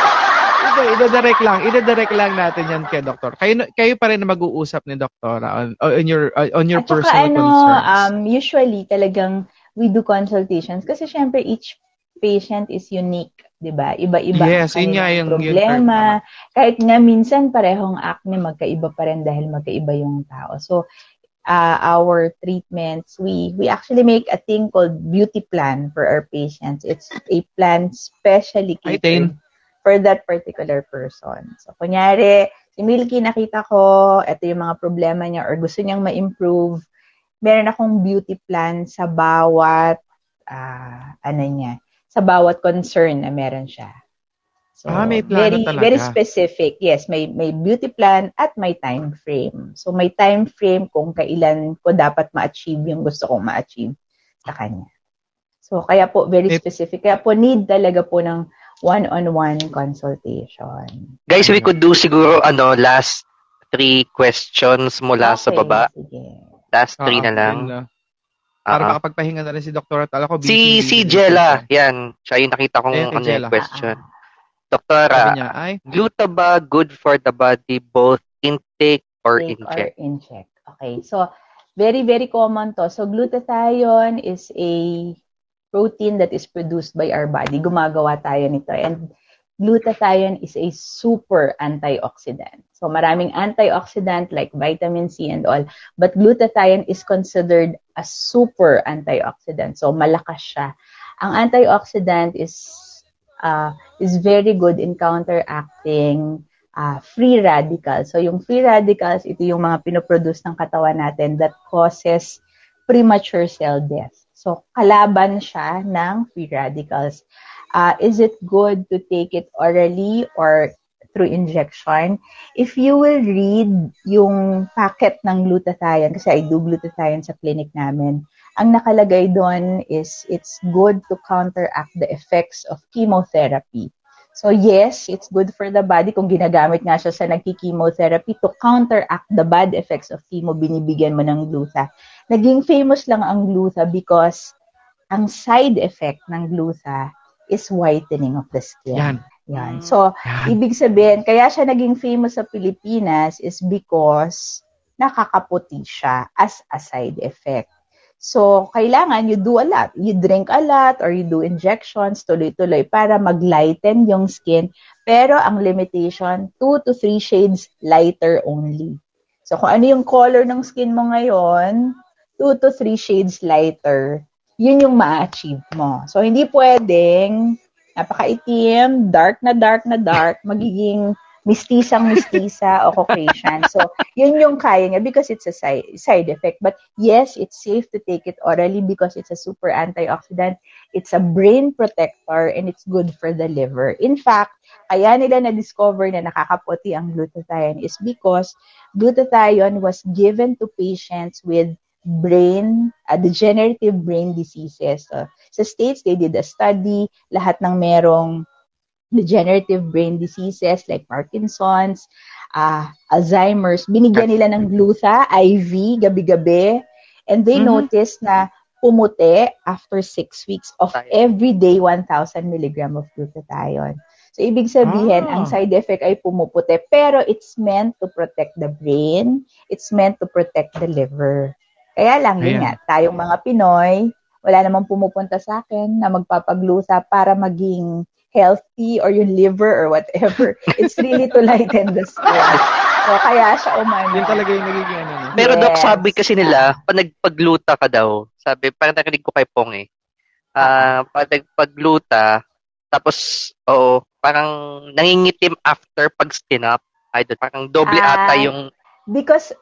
<laughs> Ito, ida-direct lang. Ida-direct lang natin yan kay Doktor. Kayo, kayo pa rin na mag-uusap ni Doktora on, on your, on your At saka personal ano, concerns. um, usually talagang we do consultations kasi syempre each patient is unique, 'di ba? Iba-iba Yes, ang yun yung- yung problema. Kahit nga minsan parehong acne magkaiba pa rin dahil magkaiba yung tao. So uh, our treatments, we we actually make a thing called beauty plan for our patients. It's a plan specially catered for that particular person. So, kunyari, si Milky nakita ko, ito yung mga problema niya or gusto niyang ma-improve, meron akong beauty plan sa bawat, ah, ano niya, sa bawat concern na meron siya. So, Ah, may plano very, talaga. very specific. Yes, may, may beauty plan at may time frame. So, may time frame kung kailan ko dapat ma-achieve yung gusto kong ma-achieve sa kanya. So, kaya po, very May- specific. Kaya po, need talaga po ng one-on-one consultation. Guys, we could do siguro ano last three questions mula sa Okay, baba. Sige. Last Ah, three na yun lang. lang. Para Ah, ah. makapagpahinga na rin si Doktora. Tala ko, busy, Si si Jella, yan. Siya yung nakita kong Ayan, ano Jella. yung question. Ah, Doktora, niya, ay, gluta ba good for the body both intake or take inject? or inject. Okay. So, very, very common to. So, glutathione is a protein that is produced by our body. Gumagawa tayo nito. And glutathione is a super antioxidant. So, maraming antioxidant like vitamin C and all. But glutathione is considered a super antioxidant. So, malakas siya. Ang antioxidant is uh, is very good in counteracting uh, free radicals. So yung free radicals, ito yung mga pinoproduce ng katawan natin that causes premature cell death. So kalaban siya ng free radicals. Uh, is it good to take it orally or through injection? If you will read yung packet ng glutathione, kasi I do glutathione sa clinic namin, ang nakalagay doon is it's good to counteract the effects of chemotherapy. So yes, it's good for the body kung ginagamit nga siya sa nagki-chemotherapy to counteract the bad effects of chemo, binibigyan mo ng glutha. Naging famous lang ang glutha because ang side effect ng glutha is whitening of the skin. yan. Yan. So, Yan. ibig sabihin, kaya siya naging famous sa Pilipinas is because nakakaputi siya as a side effect. So, kailangan you do a lot. You drink a lot or you do injections tuloy-tuloy para mag-lighten yung skin. Pero ang limitation, 2 to 3 shades lighter only. So, kung ano yung color ng skin mo ngayon, 2 to 3 shades lighter, yun yung ma-achieve mo. So, hindi pwedeng napakaitim, dark na dark na dark, magiging mistisang mistisa o Caucasian. So, yun yung kaya niya because it's a side, side effect. But yes, it's safe to take it orally because it's a super antioxidant. It's a brain protector and it's good for the liver. In fact, kaya nila na-discover na nakakaputi ang glutathione is because glutathione was given to patients with brain, uh, degenerative brain diseases. Uh, sa States, they did a study, lahat ng merong degenerative brain diseases like Parkinson's, uh, Alzheimer's, binigyan nila ng glutha, IV, gabi-gabi, and they mm-hmm. noticed na pumuti after six weeks of every day 1,000 milligram of glutathione. So, ibig sabihin, ah. ang side effect ay pumuputi, pero it's meant to protect the brain, it's meant to protect the liver. Kaya lang, yun nga, tayong mga Pinoy, wala namang pumupunta sa akin na magpapaglusa para maging healthy or yung liver or whatever. It's really to lighten the stress. So, kaya siya umano. Yun talaga yung nagiging ano. Pero yes. Doc, sabi kasi nila, pag nagpagluta ka daw, sabi, parang nakinig ko kay Pong eh, uh, pag nagpagluta, tapos, oo, parang nangingitim after pag skin up. Ay, parang doble uh, ata yung... Because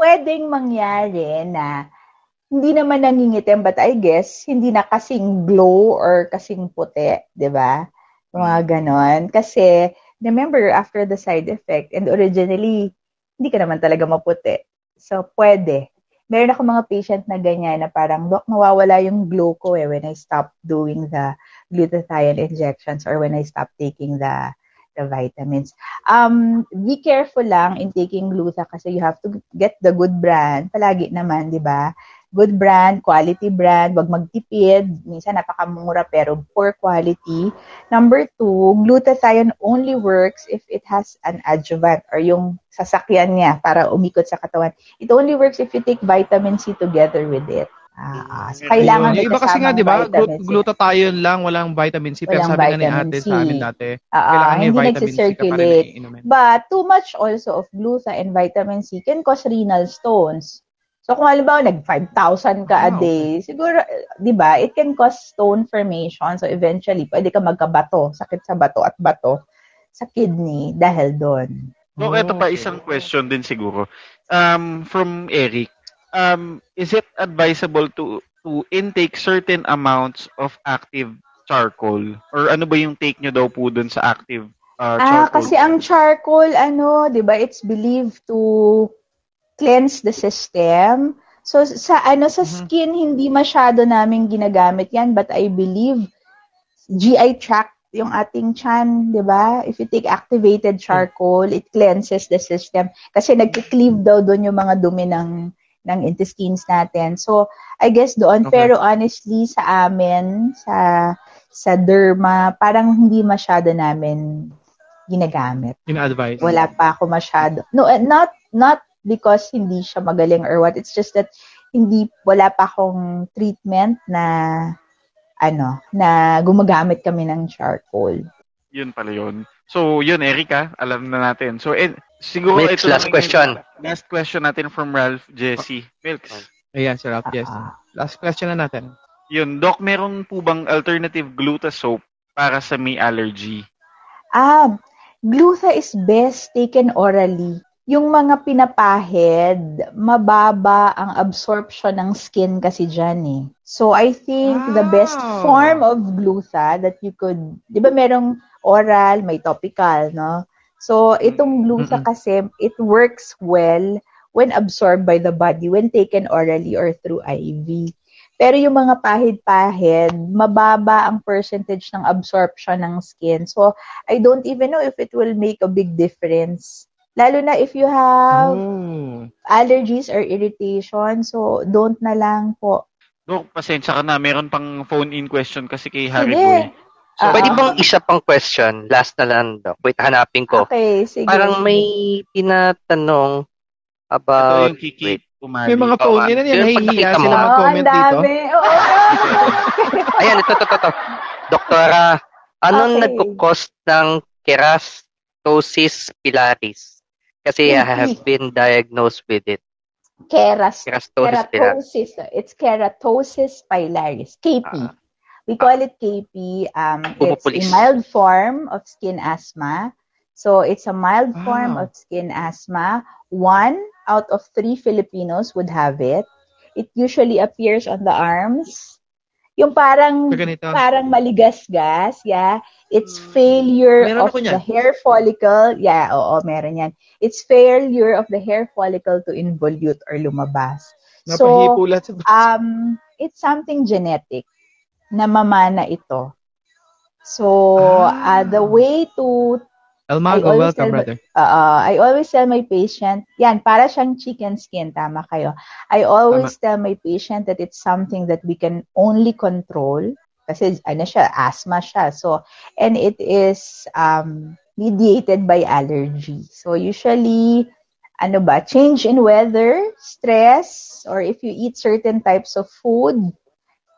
pwedeng mangyari na hindi naman nangingitim, but I guess, hindi na kasing glow or kasing puti, di ba? Mga ganon. Kasi, remember, after the side effect, and originally, hindi ka naman talaga maputi. So, pwede. Meron ako mga patient na ganyan na parang, Dok, nawawala yung glow ko eh when I stop doing the glutathione injections or when I stop taking the the vitamins. Um, be careful lang in taking glutha kasi you have to get the good brand. Palagi naman, di ba? Good brand, quality brand, wag magtipid. Minsan napakamura pero poor quality. Number two, glutathione only works if it has an adjuvant or yung sasakyan niya para umikot sa katawan. It only works if you take vitamin C together with it. Ah, so kailangan Yung iba kasi nga, di ba, glutathione lang, walang vitamin C. Pero sabi nga ni ate C. sa amin dati, uh, kailangan uh, hindi nagsisirculate. But too much also of gluta and vitamin C can cause renal stones. So kung halimbawa nag 5,000 ka a ah, day, siguro 'di ba, it can cause stone formation. So eventually, pwede ka magkabato, sakit sa bato at bato sa kidney dahil doon. So, oh, ito pa isang question din siguro. Um, from Eric, um, is it advisable to to intake certain amounts of active charcoal? Or ano ba yung take nyo daw po dun sa active uh, charcoal? Ah, kasi ang charcoal, ano, di ba, it's believed to cleanse the system. So sa ano sa mm-hmm. skin hindi masyado namin ginagamit 'yan but I believe GI tract yung ating chan, 'di ba? If you take activated charcoal, it cleanses the system kasi nagki-cleave daw doon yung mga dumi ng ng intestines natin. So, I guess doon okay. pero honestly sa amin sa sa derma, parang hindi masyado namin ginagamit. In-advise. Wala pa ako masyado. No, not not because hindi siya magaling or what. It's just that hindi wala pa akong treatment na ano, na gumagamit kami ng charcoal. Yun pala yun. So, yun, Erika, alam na natin. So, eh, siguro Milks, ito last question. Last question natin from Ralph Jesse. Milks. Ayan, si Ralph Jesse. Uh, last question na natin. Yun, Doc, meron po bang alternative gluta soap para sa may allergy? Ah, gluta is best taken orally yung mga pinapahid, mababa ang absorption ng skin kasi dyan eh. So, I think wow. the best form of glutha that you could, di ba merong oral, may topical, no? So, itong glutha mm-hmm. kasi, it works well when absorbed by the body, when taken orally or through IV. Pero yung mga pahid-pahid, mababa ang percentage ng absorption ng skin. So, I don't even know if it will make a big difference Lalo na if you have mm. allergies or irritation, so don't na lang po. Dok, pasensya ka na. Meron pang phone-in question kasi kay Harry sige. Boy. So, uh-huh. Pwede bang isa pang question? Last na lang, Dok. Wait, hanapin ko. Okay, sige. Parang may tinatanong about... Ito yung Kiki Umali. May mga phone oh, yan. Nahihiya sila mag-comment oh, dito. Oo. <laughs> Ayan, ito, ito, ito. Doktora, anong okay. nagkukos ng keratosis pilaris? Kasi I have been diagnosed with it. Keras, keratosis, keratosis. It's keratosis pilaris, KP. Uh, ah. we call it KP. Um, it's a mild form of skin asthma. So it's a mild form Wow. of skin asthma. One out of three Filipinos would have it. It usually appears on the arms. Yung parang So, parang maligas-gas, yeah. It's Hmm. failure Meron of the hair follicle. Yeah, oo, meron yan. It's failure of the hair follicle to involute or lumabas. So, um, it's something genetic na mamana ito. So, Ah. uh, the way to Always welcome, tell my- brother. uh, I always tell my patient, yan, para siyang chicken skin, tama kayo. I always tell my patient that it's something that we can only control kasi ano siya, asthma siya. So, and it is um, mediated by allergy. So, usually, ano ba, change in weather, stress, or if you eat certain types of food,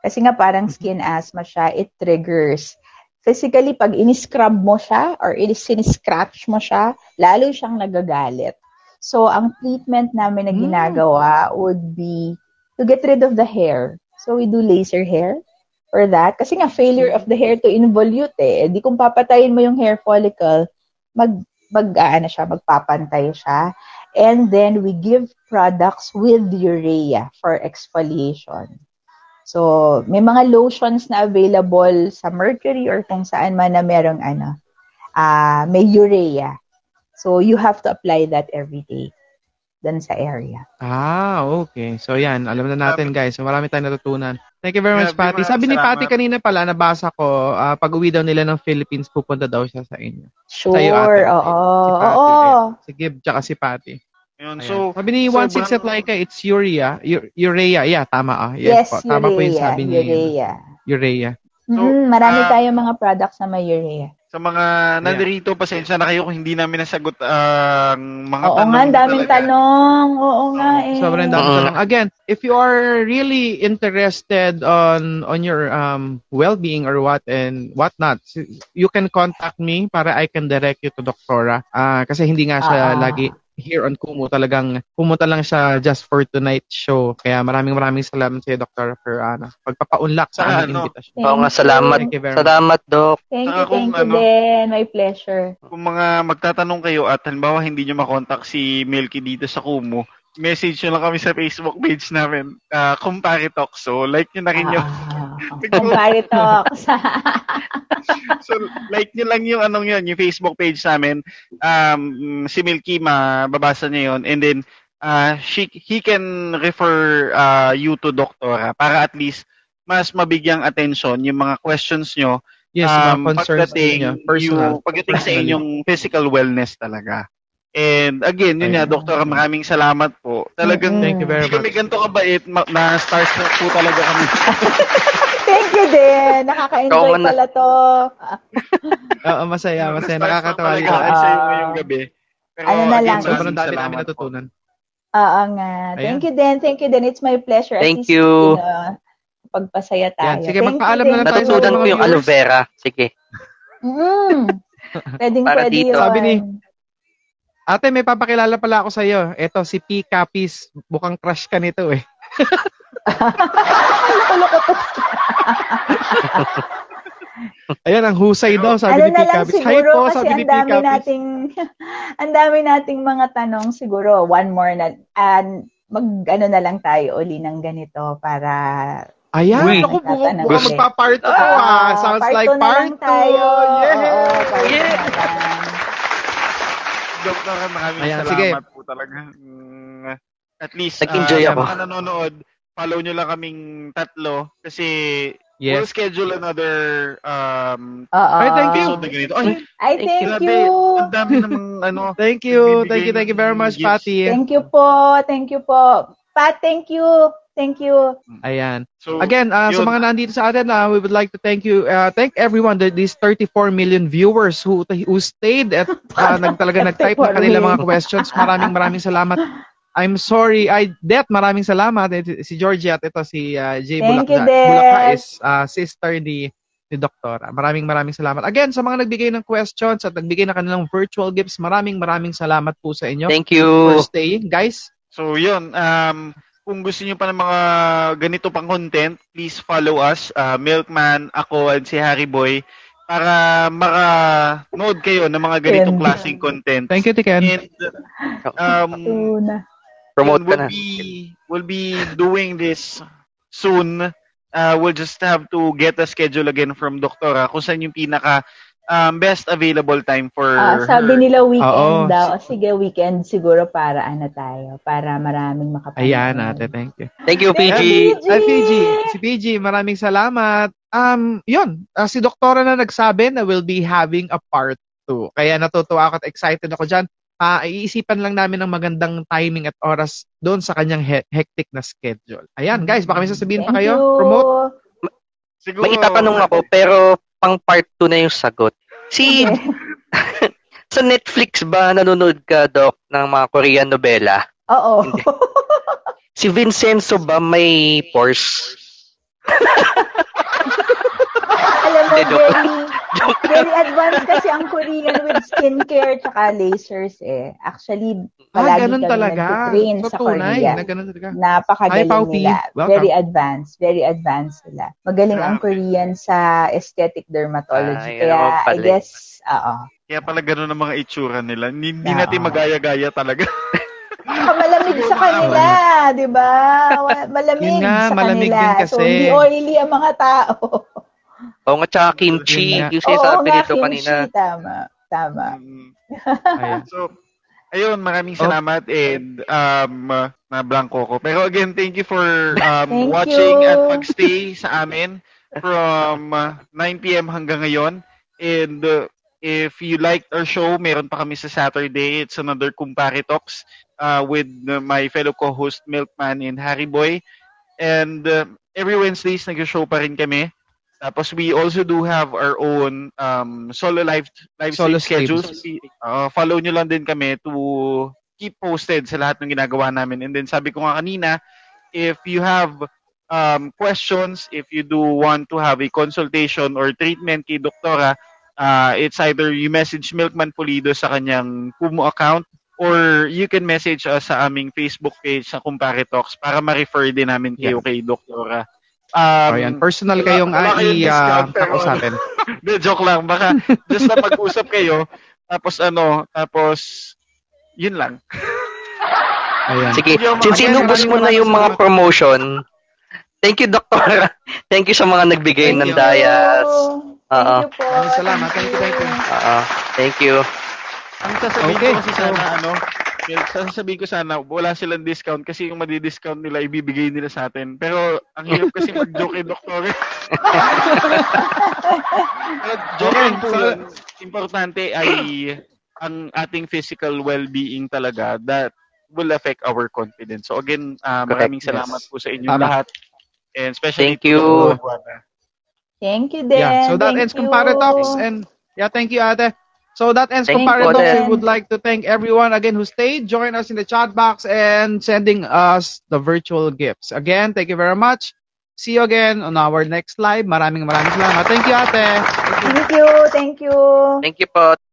kasi nga parang skin asthma siya, it triggers physically, pag in-scrub mo siya or in-scratch mo siya, lalo siyang nagagalit. So, ang treatment namin na Hmm. ginagawa would be to get rid of the hair. So, we do laser hair for that. Kasi nga, failure of the hair to involute eh. Di kung papatayin mo yung hair follicle, mag, mag, ano siya, magpapantay siya. And then, we give products with urea for exfoliation. So, may mga lotions na available sa Mercury or kung saan man na merong ano, ah may urea. So, you have to apply that every day dun sa area. Ah, okay. So yan, alam na natin guys. So, marami tayong natutunan. Thank you very much, Grabe, Patty. Sabi ni Patty kanina pala, nabasa ko, ah, pag uwi daw nila ng Philippines, pupunta daw siya sa inyo. Sure, Sa'yo, ate. oo. Si Patty. Oo. ayan. Si Gib, tsaka si Patty. Yun. Ayan. So, sabi ni sobrang- 16 at Laika, it's urea. U- urea. Yeah, tama ah. Yes, Yes, po. Tama po yung urea. sabi ni Urea. Urea. So, Mm, marami ah, tayong mga products na may urea. sa mga nandirito, pasensya na kayo kung hindi namin nasagot ang mga Oo tanong nga, ang daming talaga. tanong. Oo nga eh. Sobrang dami Oo. tanong. Again, if you are really interested on on your um well-being or what and what not, you can contact me para I can direct you to Doktora. Ah, kasi hindi nga siya Ah. lagi here on Kumu. Talagang pumunta lang siya just for tonight show. Kaya maraming maraming salamat sa Dr. for ano, pagpapaunlak sa Saka aming ano, invitation. Oo nga, salamat. Thank you very much. Salamat, Doc. Thank Saka you, kung thank you ano- din. My pleasure. Kung mga magtatanong kayo at halimbawa hindi nyo makontak si Milky dito sa Kumu, message nyo lang kami sa Facebook page namin, uh, Compare Talk. So, like nyo na rin yung, Compare talks. <laughs> so, like nyo lang yung anong yun, yung Facebook page namin. Um, si Milky, mababasa niya yun. And then, uh, she, he can refer uh, you to doktora para at least mas mabigyang attention yung mga questions nyo Yes, mga um, concerns pagdating, niyo, personal. yung, pagdating sa personally. inyong physical wellness talaga. And again, yun nga, Ayun. Doktora, maraming salamat po. Talagang. Thank you very hindi kami much. ganito kabait, ma- na stars na po talaga kami. <laughs> Thank you din. Nakaka-enjoy na- pala to. Oo, masaya, masaya. Nakakatawa dito. kami Ah. sa iyo ngayong gabi. Pero Ano na again, lang, Sobrang dami namin natutunan. Oo nga. Thank you din. Thank you din. It's my pleasure. Thank least, you. know, pagpasaya tayo. Yan. Sige, Thank magpaalam you, na lang tayo sa you. Natutunan ko yung aloe vera. Sige. Mm. <laughs> Pwedeng Para pwede dito. yun. Sabi ni- Ate, may papakilala pala ako sa iyo. Ito, si P. Capis. Bukang crush ka nito eh. <laughs> Ayan, ang husay daw, sabi ano ni P. Capis. Hi po, sabi ni P. nating <laughs> ang dami nating mga tanong siguro one more na and mag ano na lang tayo uli ng ganito para Ayan, Uy. ako buka ulit. magpa-part 2 Oo, ah. Sounds part like part lang 2. tayo. Yeah. Oo, part Yeah. na lang. Doktora, maraming Ayan, salamat sige. po talaga. Mm, at least, Nag-enjoy ah, ako. sa mga nanonood, follow nyo lang kaming tatlo kasi we'll Yes. schedule another um. Ay, thank you. episode na ganito. Ay, Ay, Thank grabe, you. ang dami namang <laughs> ano, Thank you. Thank you, thank you very ng much, gifts. Patty. Thank you po. Thank you po. Pat, thank you. Thank you. Ayan. so, Again, uh, sa yun. mga nandito sa atin, uh, we would like to thank you, uh, thank everyone, the, these 34 million viewers who who stayed at uh, <laughs> nag, talaga nag-type na 34 kanila mga questions. Maraming maraming salamat. I'm sorry, I Det, maraming salamat. Si Georgia at ito si uh, Jay Thank you, Bulacda. Det. Bulaca is uh, sister ni ni Doktora. Maraming maraming salamat. Again, sa mga nagbigay ng questions at nagbigay ng kanilang virtual gifts, maraming maraming salamat po sa inyo Thank for you. staying. Guys, So, yun. Um, kung gusto niyo pa ng mga ganito pang content, please follow us. Uh, Milkman, ako, and si Harry Boy. para maka-nood kayo ng mga ganitong klaseng content. Thank you, Tiken. And um, Una. Promote we'll be we'll be doing this soon. Uh, we'll just have to get a schedule again from Doktora kung saan yung pinaka um, best available time for Ah, sabi nila weekend Oo. daw. Sige, weekend siguro para ano tayo, para maraming makapanood. Ayan, ate. Thank you. Thank you, PG. Ay, PG. Si PG, maraming salamat. Um, yun. ah, si Doktora na nagsabi na we'll be having a part 2. Kaya natutuwa ako at excited ako dyan. Ah, iisipan lang namin ng magandang timing at oras doon sa kanyang he- hectic na schedule. Ayan, guys, baka may sasabihin pa Thank kayo? you. Promote? Siguro, May itatanong ako, pero pang part 2 na yung sagot. Si, <laughs> sa Netflix ba nanonood ka, Doc, ng mga Korean novela? Oo. Si Vincenzo ba may pores? Alam mo, very, <laughs> very advanced kasi ang Korean with skincare tsaka lasers eh. Actually, Ah, palagi ganun kami talaga. sa So, tunay Korea. na ganun talaga. Napakagaling Hi, nila. Welcome. Very advanced. Very advanced sila. Magaling ang. Korean sa aesthetic dermatology. Ay, Kaya, ano I guess, oo. Kaya pala ganun ang mga itsura nila. Hindi, natin magaya-gaya talaga. <laughs> Malamig sa kanila, di ba? Malamig nga, sa malamig kanila. din kasi. So, hindi oily ang mga tao. Oo nga, tsaka kimchi. Yung sinasabi nga, nito kimchi. kanina. Tama. Tama. Mm. Ayan. So, ayun, maraming Oh. salamat and um, uh, na blanco ko. Pero again, thank you for um, Thank watching you. at pagstay sa amin from uh, 9 p.m. hanggang ngayon. And uh, if you liked our show, meron pa kami sa Saturday. It's another Kumpare Talks uh, with uh, my fellow co-host Milkman and Harry Boy. And uh, every Wednesdays, nag-show pa rin kami. Tapos we also do have our own um, solo live live Solo schedules. Uh, follow nyo lang din kami to keep posted sa lahat ng ginagawa namin. And then sabi ko nga kanina, if you have um, questions, if you do want to have a consultation or treatment kay Doktora, uh, it's either you message Milkman Pulido sa kanyang Kumu account or you can message us sa aming Facebook page sa Kumpare Talks para ma-refer din namin kayo kay Doktora. Um, ayan. Personal kayong wala uh, kayong discount, pero- i-kausapin. <laughs> De, joke lang. Baka just na mag-usap kayo. Tapos ano, tapos yun lang. Ayan. Sige, since inubos mo na yung mga promotion, thank you, Doktora. <laughs> Thank you sa mga nagbigay Thank ng you. dayas. Thank Oo. you po. Maraming salamat. Thank you, thank you. Oo, thank you. Ang sasabihin Okay, ko kasi sana ano, sasabihin ko sana wala silang discount kasi yung madi-discount nila ibibigay nila sa atin. Pero ang hirap kasi mag-joke kay doktor. Pero joke lang po so- yun. Importante ay ang ating physical well-being talaga that will affect our confidence. So again, uh, Correct, maraming yes. salamat po sa inyong Tama. lahat. And especially Thank you. to. Thank you din. Yeah, so that Thank ends you. Talks and yeah, thank you Ate. So that ends Thank. Ate. We would like to thank everyone again who stayed, join us in the chat box and sending us the virtual gifts. Again, thank you very much. See you again on our next live. Maraming maraming salamat. Thank you Ate. Thank you. Thank you. Thank you po.